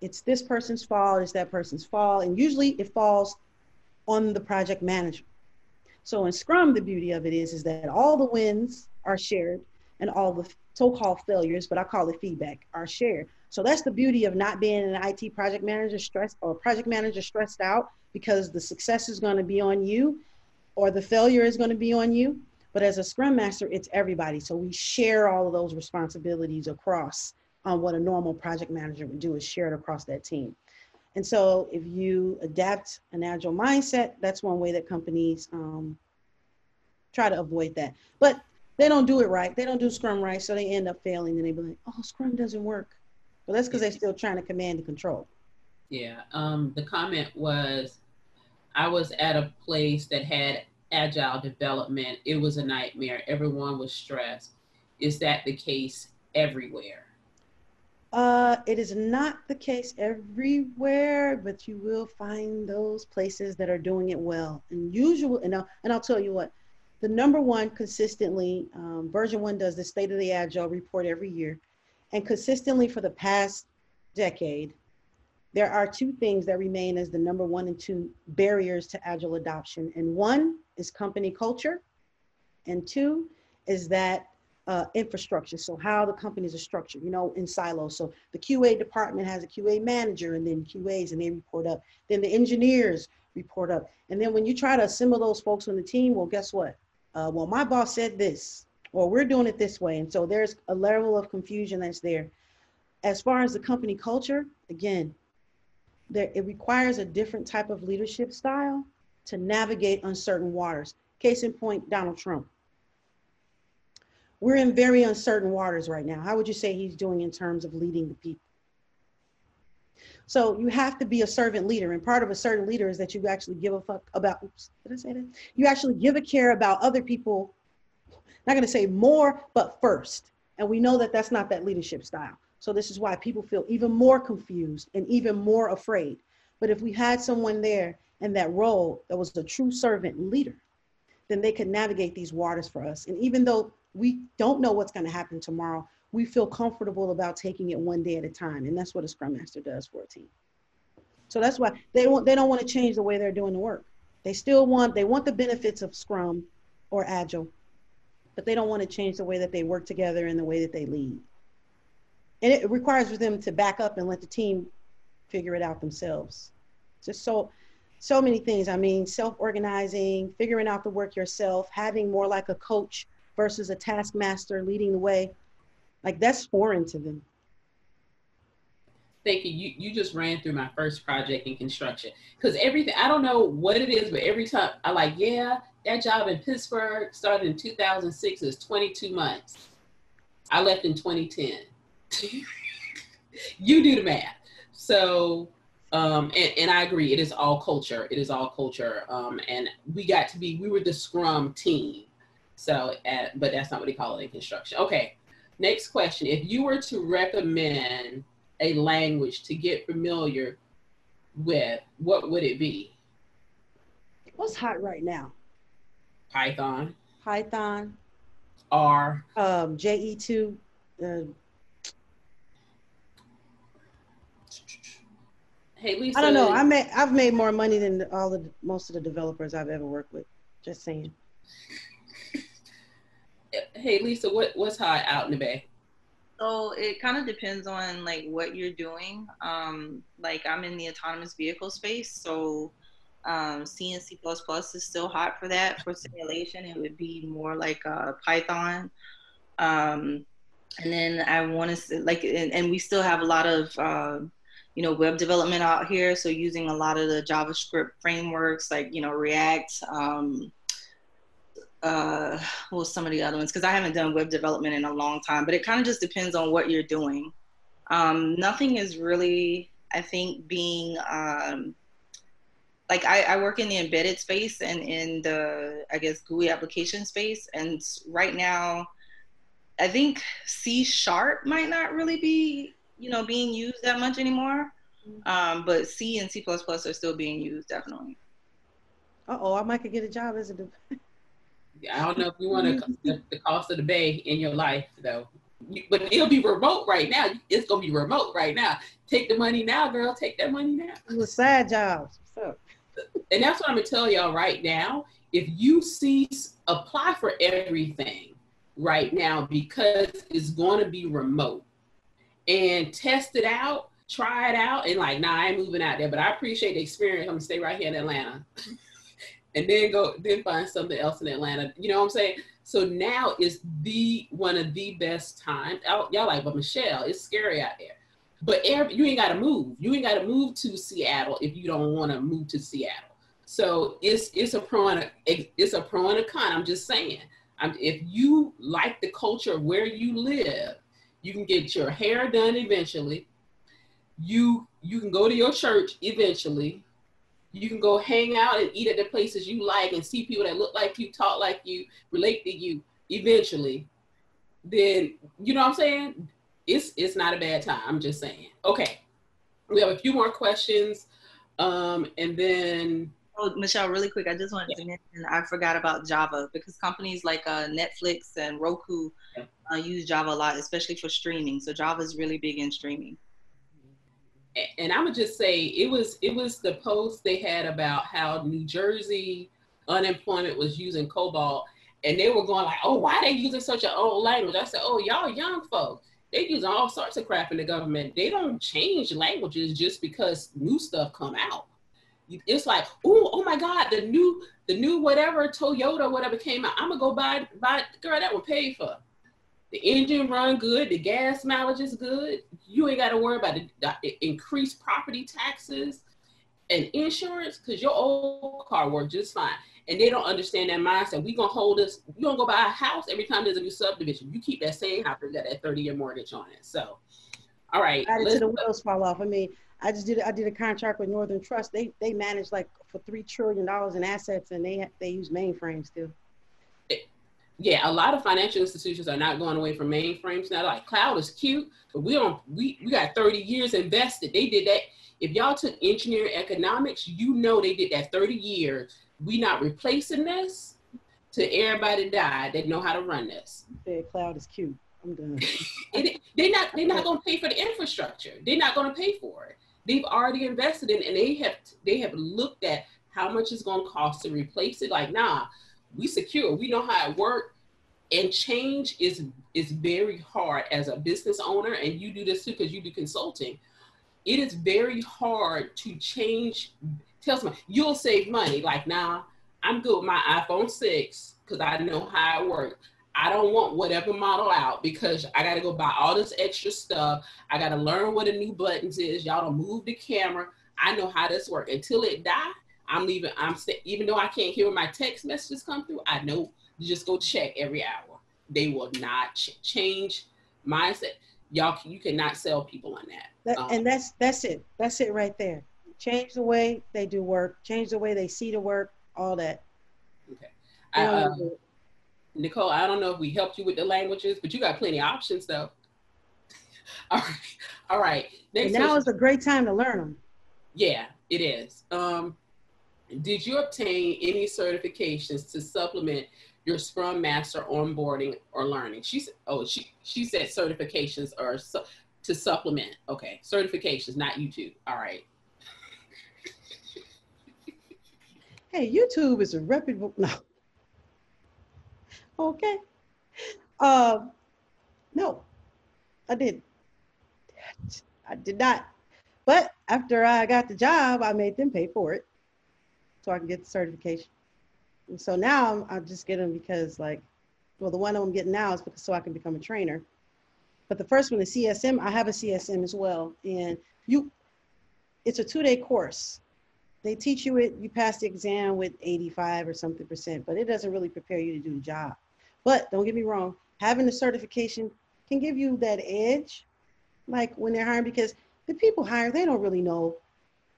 it's this person's fault, it's that person's fault, and usually it falls on the project manager. So in Scrum, the beauty of it is, is that all the wins are shared and all the so-called failures, but I call it feedback, are shared. So that's the beauty of not being an IT project manager stressed or project manager stressed out because the success is going to be on you or the failure is going to be on you. But as a scrum master, it's everybody. So we share all of those responsibilities across on what a normal project manager would do is share it across that team. And so if you adapt an agile mindset, that's one way that companies um, try to avoid that. But they don't do it right. They don't do Scrum right, so they end up failing and they be like, oh, Scrum doesn't work. But that's because they're still trying to command and control. Yeah. Um, the comment was, I was at a place that had agile development. It was a nightmare. Everyone was stressed. Is that the case everywhere? Uh, it is not the case everywhere, but you will find those places that are doing it well. And usual, and I'll, and I'll tell you what, the number one consistently, um, VersionOne does the state of the agile report every year. And consistently for the past decade, there are two things that remain as the number one and two barriers to agile adoption. And one is company culture, and two is that uh, infrastructure. So how the companies are structured, you know, in silos. So the QA department has a QA manager and then QAs and they report up. Then the engineers report up. And then when you try to assemble those folks on the team, well, guess what? Uh, well, my boss said this, or we're doing it this way. And so there's a level of confusion that's there. As far as the company culture, again, there, it requires a different type of leadership style to navigate uncertain waters. Case in point, Donald Trump we're in very uncertain waters right now. How would you say he's doing in terms of leading the people? So you have to be a servant leader. And part of a servant leader is that you actually give a fuck about, oops, did I say that? You actually give a care about other people, not gonna say more, but first. And we know that that's not that leadership style. So this is why people feel even more confused and even more afraid. But if we had someone there in that role that was a true servant leader, then they could navigate these waters for us. And even though we don't know what's going to happen tomorrow. We feel comfortable about taking it one day at a time, and that's what a scrum master does for a team. So that's why they want they don't want to change the way they're doing the work. They still want they want the benefits of scrum or agile, but they don't want to change the way that they work together and the way that they lead. And it requires them to back up and let the team figure it out themselves. Just so so many things. I mean, self-organizing, figuring out the work yourself, having more like a coach versus a taskmaster leading the way, like that's foreign to them. You. You, you just ran through my first project in construction because everything, I don't know what it is, but every time I like, yeah, that job in Pittsburgh started in 2006, is 22 months. I left in 2010. <laughs> you do the math. So, um, and, and, I agree, it is all culture. It is all culture. Um, and we got to be, we were the scrum team. So, at, but that's not what they call it in construction. Okay, next question. If you were to recommend a language to get familiar with, what would it be? What's hot right now? Python. Python. R. Um, JE2. Uh, hey, Lisa. I don't know. I made, I've made more money than all the most of the developers I've ever worked with. Just saying <laughs> hey Lisa, what what's hot out in the bay? So it kind of depends on like what you're doing. Um, like I'm in the autonomous vehicle space, so um, C and C++ is still hot for that. For simulation, it would be more like uh, Python. Um, and then I want to like, and, and, we still have a lot of uh, you know web development out here. So using a lot of the JavaScript frameworks like you know React. Um, uh well some of the other ones because i haven't done web development in a long time but it kind of just depends on what you're doing. Um nothing is really i think being um like I, I work in the embedded space and in the i guess gui application space and right now i think c sharp might not really be you know being used that much anymore. Mm-hmm. um, but c and c++ are still being used definitely. Uh-oh i might could get a job as a <laughs> I don't know if you want to the, the cost of the bay in your life though, but it'll be remote right now. It's gonna be remote right now. Take the money now, girl. Take that money now. It was side jobs. What's up? And that's what I'm gonna tell y'all right now. If you see apply for everything right now because it's going to be remote and test it out, try it out, and like, nah, I ain't moving out there. But I appreciate the experience. I'm gonna stay right here in Atlanta. <laughs> and then go then find something else in Atlanta. You know what I'm saying? So now is the one of the best times. Y'all like, but Michelle, it's scary out there. But every, you ain't got to move. You ain't got to move to Seattle if you don't want to move to Seattle. So it's it's a pro and a, it's a pro and a con. I'm just saying. I'm, if you like the culture of where you live, you can get your hair done eventually. You you can go to your church eventually. You can go hang out and eat at the places you like and see people that look like you, talk like you, relate to you eventually. Then you know what I'm saying? it's it's not a bad time. I'm just saying. Okay, we have a few more questions, um, and then. Oh, Michelle, really quick, I just wanted yeah. to mention I forgot about Java because companies like uh, Netflix and Roku yeah. uh, use Java a lot, especially for streaming. So Java is really big in streaming. And I'm gonna just say it was it was the post they had about how New Jersey unemployment was using COBOL, and they were going like, "Oh, why they using such an old language?" I said, "Oh, y'all young folks." they use all sorts of crap in the government. They don't change languages just because new stuff come out. It's like, oh, oh my God, the new, the new whatever Toyota, whatever came out. I'm gonna go buy, buy. Girl, that will pay for. The engine run good. The gas mileage is good. You ain't got to worry about the, increased property taxes and insurance because your old car worked just fine and they don't understand that mindset. We gonna hold us. You gonna go buy a house every time there's a new subdivision. You keep that same house and got that 30 year mortgage on it. So, all right. Added to the wheels fall off. I mean, I just did I did a contract with Northern Trust. They they manage like for three trillion dollars in assets, and they they use mainframes too. Yeah, a lot of financial institutions are not going away from mainframes now. Like cloud is cute, but we don't. We we got 30 years invested. They did that. If y'all took engineering economics, you know they did that 30 years we not replacing this to everybody die that know how to run this. The cloud is cute. I'm done. <laughs> it, they're not they're not gonna pay for the infrastructure. They're not gonna pay for it. They've already invested in and they have they have looked at how much it's gonna cost to replace it. Like, nah, we secure, we know how it works. And change is is very hard as a business owner, and you do this too because you do consulting. It is very hard to change tells me you'll save money. Like now, I'm good with my iPhone 6 because I know how it works. I don't want whatever model out because I got to go buy all this extra stuff. I got to learn what a new buttons is. Y'all don't move the camera. I know how this works. Until it die, I'm leaving. I'm st- even though I can't hear my text messages come through. I know to just go check every hour. They will not ch- change mindset. Y'all, you cannot sell people on that. that um, and that's that's it. That's it right there change the way they do work, change the way they see the work, all that. Okay. I, uh, Nicole, I don't know if we helped you with the languages, but you got plenty of options though. <laughs> all right. All right. Next now question. is a great time to learn them. Yeah, it is. Um, did you obtain any certifications to supplement your Scrum Master onboarding or learning? She said, oh, she, she said certifications are su- to supplement. Okay. Certifications, not YouTube. All right. Hey, YouTube is a reputable. No. Okay. Uh, no, I didn't. I did not. But after I got the job, I made them pay for it so I can get the certification. And so now I'm, just getting them because, like, well, the one I'm getting now is because so I can become a trainer. But the first one, the CSM, I have a CSM as well, and you, it's a two-day course they teach you it, you pass the exam with 85 or something percent, but it doesn't really prepare you to do the job. But don't get me wrong, having the certification can give you that edge, like when they're hiring, because the people hired, they don't really know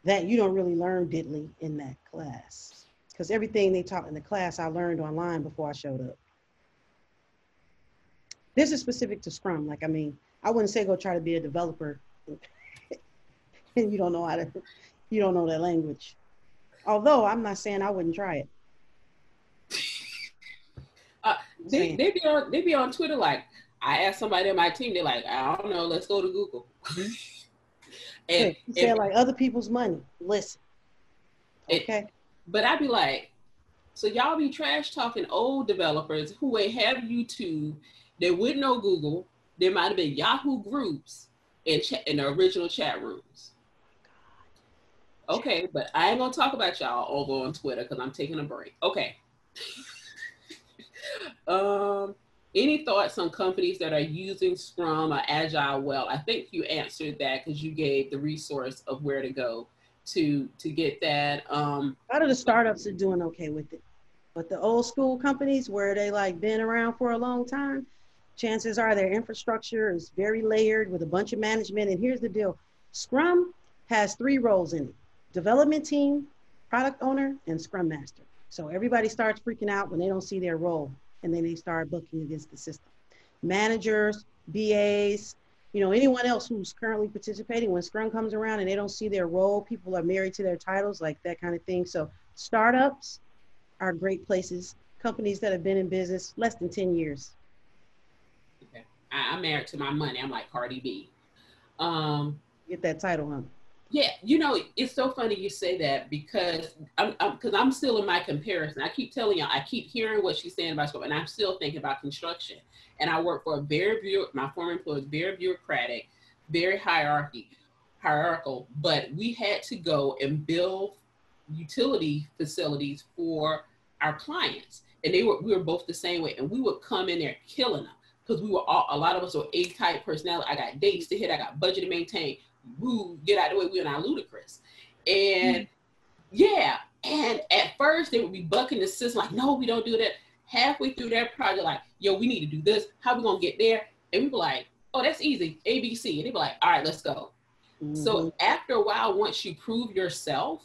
that you don't really learn diddly in that class. Because everything they taught in the class, I learned online before I showed up. This is specific to Scrum. Like, I mean, I wouldn't say go try to be a developer <laughs> and you don't know how to you don't know that language. Although I'm not saying I wouldn't try it. <laughs> Uh, they, they be on they be on Twitter like I asked somebody on my team they're like I don't know let's go to Google. <laughs> and, say like other people's money. Listen. Okay. It, but I'd be like, so y'all be trash talking old developers who ain't have YouTube, they wouldn't know Google. There might have been Yahoo groups in, cha- in the original chat rooms. Okay, but I ain't gonna talk about y'all over on Twitter because I'm taking a break. Okay. <laughs> um, any thoughts on companies that are using Scrum or Agile well? I think you answered that because you gave the resource of where to go to to get that. Um, a lot of the startups are doing okay with it, but the old school companies where they like been around for a long time, chances are their infrastructure is very layered with a bunch of management. And here's the deal: Scrum has three roles in it: development team, product owner, and Scrum master. So everybody starts freaking out when they don't see their role, and then they start booking against the system. Managers, BAs, you know, anyone else who's currently participating, when Scrum comes around and they don't see their role, people are married to their titles, like that kind of thing. So startups are great places. Companies that have been in business less than 10 years. Okay. I, am married to my money. I'm like Cardi B. Um, Get that title, huh? Yeah, you know, it's so funny you say that because I'm because I'm, I'm, still in my comparison. I keep telling y'all, I keep hearing what she's saying about school, and I'm still thinking about construction. And I work for a very my former employer is very bureaucratic, very hierarchy, hierarchical. But we had to go and build utility facilities for our clients, and they were we were both the same way, and we would come in there killing them because we were all a lot of us were A type personality. I got dates to hit, I got budget to maintain woo, get out of the way, we're not ludicrous. And mm-hmm. yeah, and at first they would be bucking the system, like, no, we don't do that. Halfway through that project, like, yo, we need to do this. How we gonna get there? And we were like, oh, that's easy, ABC. And they be like, all right, let's go. Mm-hmm. So after a while, once you prove yourself,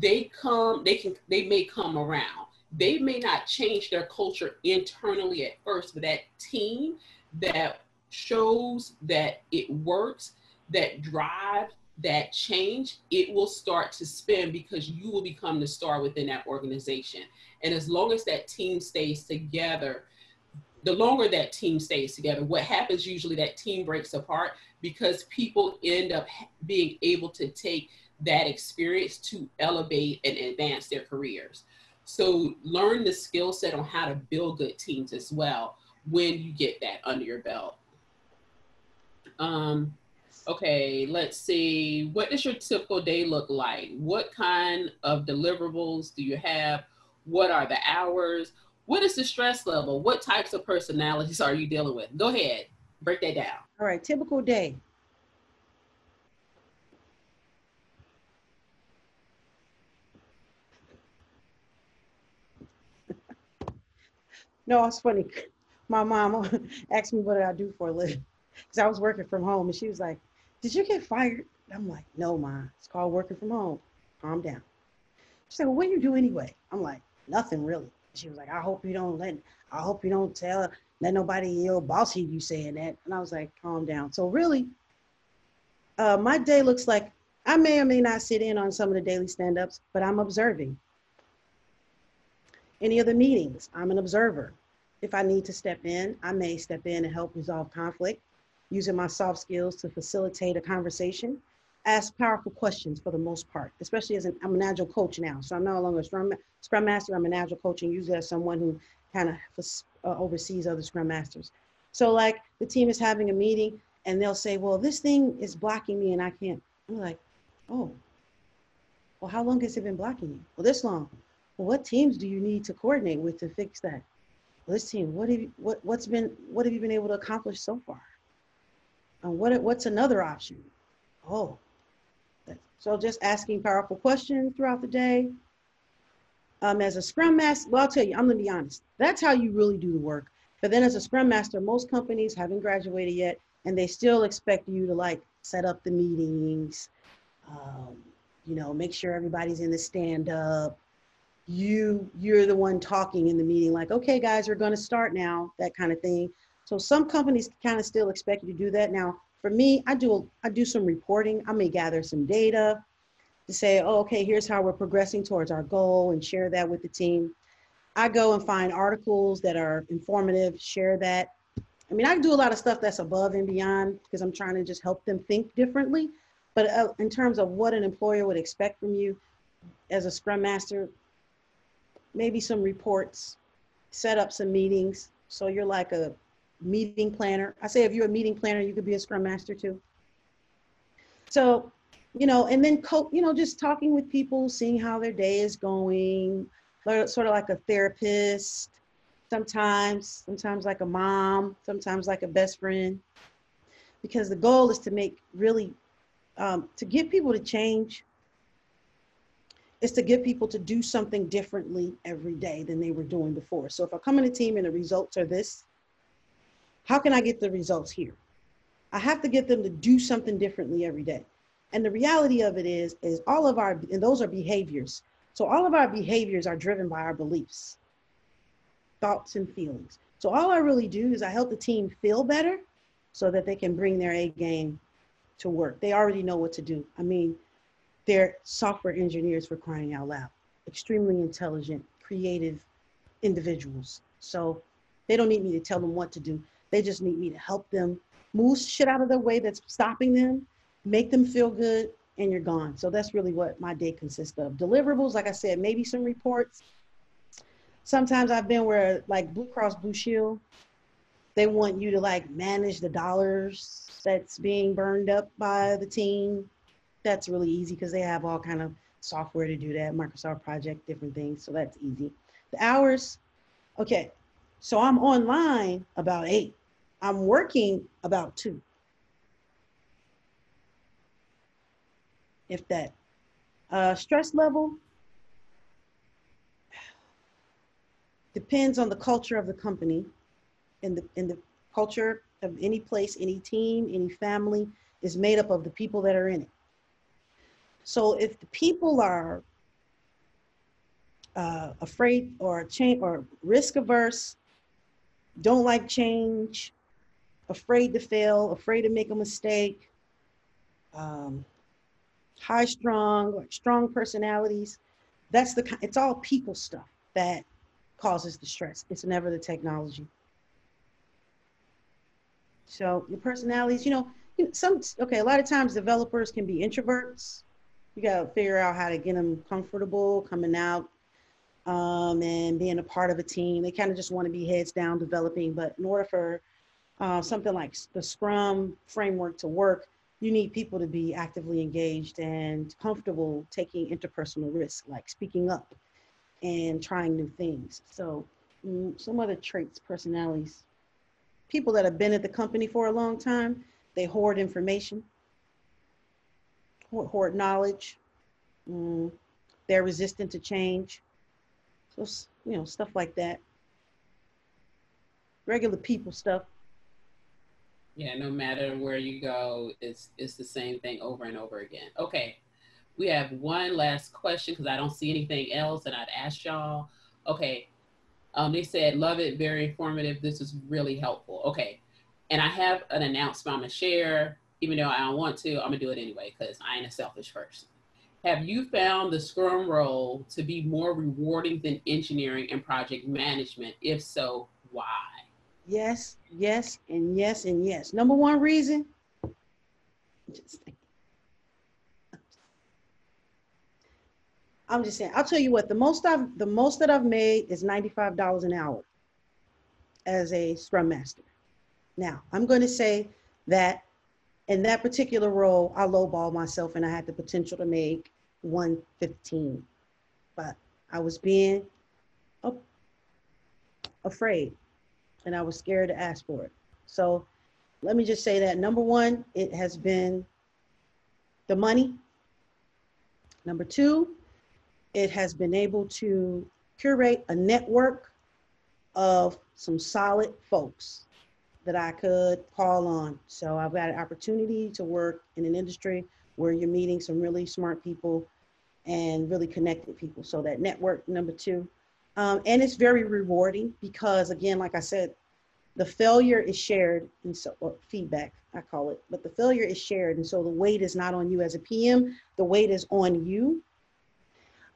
they come, they can, they may come around. They may not change their culture internally at first, but that team that shows that it works that drive that change, it will start to spin because you will become the star within that organization. And as long as that team stays together, the longer that team stays together, what happens usually that team breaks apart because people end up being able to take that experience to elevate and advance their careers. So learn the skill set on how to build good teams as well when you get that under your belt. Um, okay, let's see. What does your typical day look like? What kind of deliverables do you have? What are the hours? What is the stress level? What types of personalities <laughs> are you dealing with? Go ahead, break that down. All right, typical day. <laughs> no, it's funny. <laughs> My mom asked me what did I do for a living because I was working from home, and she was like, did you get fired? I'm like, no, ma, it's called working from home. Calm down. She said, well, what do you do anyway? I'm like, nothing really. She was like, I hope you don't let, I hope you don't tell, let nobody, your boss hear you saying that. And I was like, calm down. So really, uh, my day looks like I may or may not sit in on some of the daily stand-ups, but I'm observing. Any other meetings, I'm an observer. If I need to step in, I may step in and help resolve conflict using my soft skills to facilitate a conversation, ask powerful questions for the most part, especially as an, I'm an agile coach now. So I'm no longer a scrum, scrum master, I'm an agile coach and usually as someone who kind of uh, oversees other scrum masters. So like the team is having a meeting and they'll say, well, this thing is blocking me and I can't. I'm like, oh, well, how long has it been blocking you? Well, this long. Well, what teams do you need to coordinate with to fix that? Well, this team, what have you, what, what's been, what have you been able to accomplish so far? What, what's another option? Oh, so just asking powerful questions throughout the day. Um, as a scrum master, well, I'll tell you, I'm gonna be honest. That's how you really do the work. But then as a scrum master, most companies haven't graduated yet, and they still expect you to like set up the meetings, um, you know, make sure everybody's in the stand up. You, you're the one talking in the meeting, like, okay, guys, we're gonna start now, that kind of thing. So some companies kind of still expect you to do that. Now, for me, I do I do some reporting. I may gather some data to say, oh, okay, here's how we're progressing towards our goal and share that with the team. I go and find articles that are informative, share that. I mean, I do a lot of stuff that's above and beyond because I'm trying to just help them think differently. But uh, in terms of what an employer would expect from you as a scrum master, maybe some reports, set up some meetings. So you're like a meeting planner. I say if you're a meeting planner, you could be a scrum master too. So, you know, and then co- you know, just talking with people, seeing how their day is going, sort of like a therapist, sometimes, sometimes like a mom, sometimes like a best friend. Because the goal is to make really um, to get people to change is to get people to do something differently every day than they were doing before. So if I come in a team and the results are this, how can I get the results here? I have to get them to do something differently every day. And the reality of it is, is all of our, and those are behaviors. So all of our behaviors are driven by our beliefs, thoughts, and feelings. So all I really do is I help the team feel better so that they can bring their A game to work. They already know what to do. I mean, they're software engineers for crying out loud, extremely intelligent, creative individuals. So they don't need me to tell them what to do. They just need me to help them move shit out of their way that's stopping them, make them feel good, and you're gone. So that's really what my day consists of. Deliverables, like I said, maybe some reports. Sometimes I've been where like Blue Cross Blue Shield, they want you to like manage the dollars that's being burned up by the team. That's really easy because they have all kind of software to do that, Microsoft Project, different things. So that's easy. The hours, okay. So I'm online about eight. I'm working about two. If that. Uh, stress level depends on the culture of the company and the, and the culture of any place, any team, any family is made up of the people that are in it. So if the people are uh, afraid or change or risk averse, don't like change, afraid to fail, afraid to make a mistake, um, high strong, strong personalities, that's the it's all people stuff that causes the stress. It's never the technology. So your personalities, you know, some okay. A lot of times developers can be introverts. You got to figure out how to get them comfortable coming out um, and being a part of a team. They kind of just want to be heads down developing. But in order for uh, something like the Scrum framework to work, you need people to be actively engaged and comfortable taking interpersonal risks, like speaking up and trying new things. So, mm, some other traits, personalities people that have been at the company for a long time, they hoard information, hoard knowledge. Mm, they're resistant to change. So, you know, stuff like that. Regular people stuff. Yeah, no matter where you go, it's it's the same thing over and over again. Okay, we have one last question because I don't see anything else, and I'd ask y'all. Okay, um, they said, love it, very informative. This is really helpful. Okay. And I have an announcement I'm gonna share, even though I don't want to, I'm gonna do it anyway because I ain't a selfish person. Have you found the Scrum role to be more rewarding than engineering and project management? If so, why? Yes, yes, and yes, and yes. Number one reason, just I'm just saying, I'll tell you what, the most I've the most that I've made is $95 an hour as a scrum master. Now, I'm going to say that in that particular role, I lowball myself and I had the potential to make 115. But I was being afraid and I was scared to ask for it. So let me just say that number one, it has been the money. Number two, it has been able to curate a network of some solid folks that I could call on. So I've got an opportunity to work in an industry where you're meeting some really smart people and really connected people. So that network, number two. Um, and it's very rewarding because again, like I said, the failure is shared and so feedback, I call it, but the failure is shared. And so the weight is not on you as a PM, the weight is on you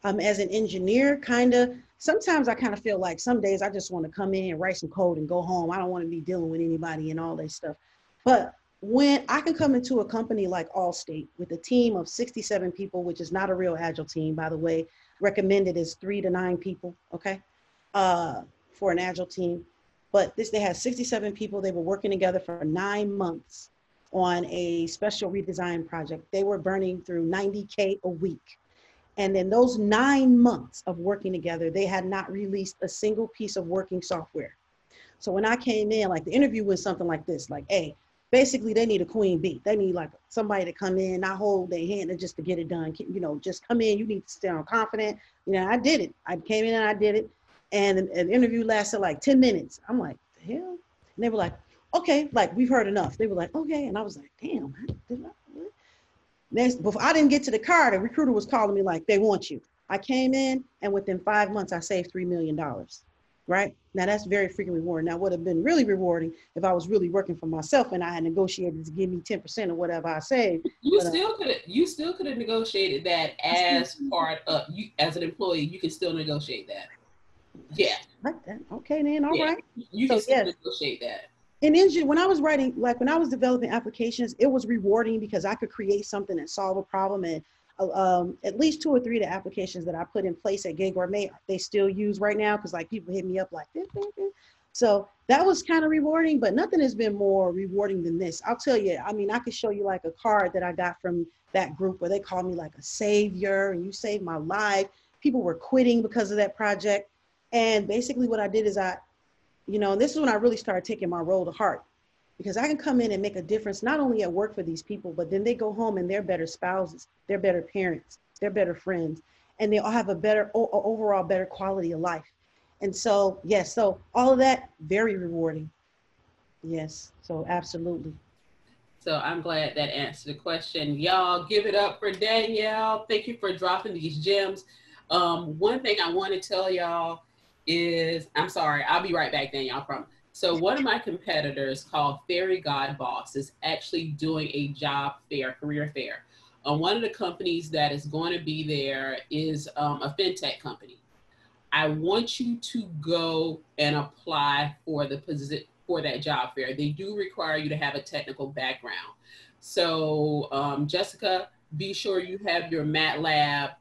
um, as an engineer, kind of, sometimes I kind of feel like some days I just want to come in and write some code and go home. I don't want to be dealing with anybody and all that stuff. But when I can come into a company like Allstate with a team of 67 people, which is not a real agile team, by the way, recommended is three to nine people, okay, uh, for an agile team. But this, they had 67 people. They were working together for nine months on a special redesign project. They were burning through 90K a week. And in those nine months of working together, they had not released a single piece of working software. So when I came in, like the interview was something like this, like, hey, basically they need a queen bee. They need like somebody to come in, not hold their hand and just to get it done. You know, just come in. You need to stand confident. You know, I did it. I came in and I did it. And an interview lasted like 10 minutes. I'm like, the hell? And they were like, okay, like we've heard enough. They were like, okay. And I was like, damn, did Next, before I didn't get to the car, the recruiter was calling me like, they want you. I came in and within five months, I saved $3 million right? Now that's very freaking rewarding. Now would have been really rewarding if I was really working for myself and I had negotiated to give me 10% of whatever I saved. You but, uh, still uh, could have you still could have negotiated that as part of you as an employee, you can still negotiate that. Yeah. Like that. Okay then, all yeah. right. You can so, still yes. negotiate that. And in engine, when I was writing, like when I was developing applications, it was rewarding because I could create something and solve a problem and um, at least two or three of the applications that I put in place at Gate Gourmet, they still use right now because like people hit me up like, so that was kind of rewarding, but nothing has been more rewarding than this. I'll tell you, I mean, I could show you like a card that I got from that group where they called me like a savior and you saved my life. People were quitting because of that project. And basically what I did is I, you know, and this is when I really started taking my role to heart because I can come in and make a difference not only at work for these people, but then they go home and they're better spouses, they're better parents, they're better friends, and they all have a better overall better quality of life. And so, yes, so all of that very rewarding. Yes, so absolutely. So I'm glad that answered the question. Y'all give it up for Danielle. Thank you for dropping these gems. Um, one thing I want to tell y'all is, I'm sorry, I'll be right back, Danielle, I promise. So one of my competitors called Fairy God Boss is actually doing a job fair, career fair. Um, one of the companies that is going to be there is um, a fintech company. I want you to go and apply for the position for that job fair. They do require you to have a technical background. So um, Jessica, be sure you have your MATLAB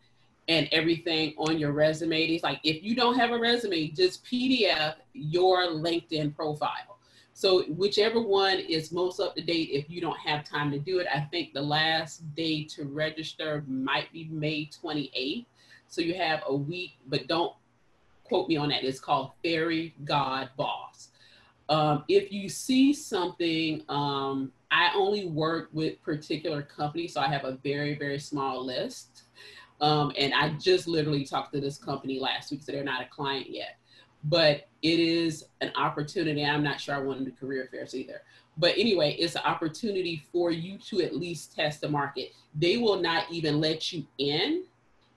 and everything on your resume. It's like if you don't have a resume, just PDF your LinkedIn profile. So whichever one is most up to date, if you don't have time to do it, I think the last day to register might be May 28th. So you have a week, but don't quote me on that. It's called Fairy God Boss. Um, if you see something, um, I only work with particular companies, so I have a very, very small list. Um, and I just literally talked to this company last week, so they're not a client yet. But it is an opportunity. I'm not sure I want to do career fairs either. But anyway, it's an opportunity for you to at least test the market. They will not even let you in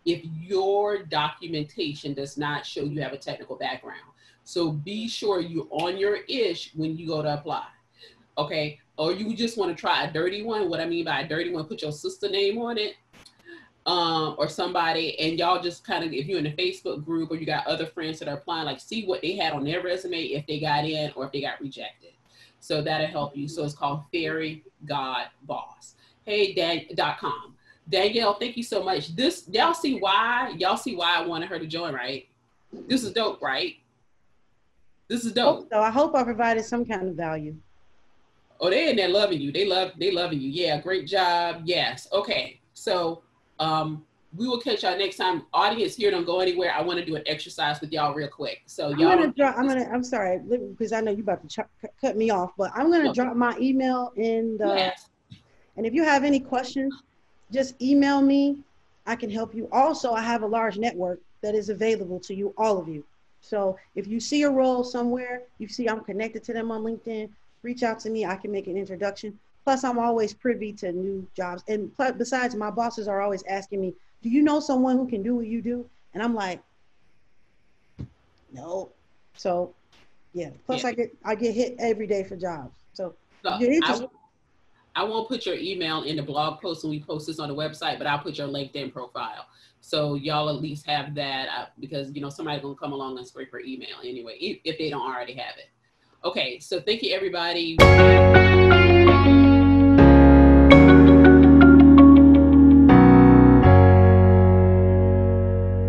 if your documentation does not show you have a technical background. So be sure you're on your ish when you go to apply. Okay. Or you just want to try a dirty one. What I mean by a dirty one, put your sister name on it um, or somebody, and y'all just kind of, if you're in a Facebook group or you got other friends that are applying, like see what they had on their resume if they got in or if they got rejected. So that'll help you. So it's called Fairy God Boss. Hey, Dan.com. Danielle, thank you so much. This y'all see why y'all see why I wanted her to join, right? This is dope, right? This is dope. So I hope I provided some kind of value. Oh, they in there loving you. They love they loving you. Yeah, great job. Yes. Okay. So um, we will catch y'all next time. Audience here, don't go anywhere. I want to do an exercise with y'all real quick. So y'all. I'm gonna drop. I'm gonna. I'm sorry because I know you about to ch- cut me off, but I'm gonna drop my email in the. Yes. And if you have any questions, just email me. I can help you. Also, I have a large network that is available to you, all of you. So if you see a role somewhere, you see I'm connected to them on LinkedIn, reach out to me. I can make an introduction. Plus, I'm always privy to new jobs. And plus, besides, my bosses are always asking me, Do you know someone who can do what you do? And I'm like, No. So, yeah. Plus, yeah. I get I get hit every day for jobs. So, so I, I won't put your email in the blog post when we post this on the website, but I'll put your LinkedIn profile. So y'all at least have that uh, because you know somebody's gonna come along and scrape your email anyway if they don't already have it. Okay, so thank you everybody.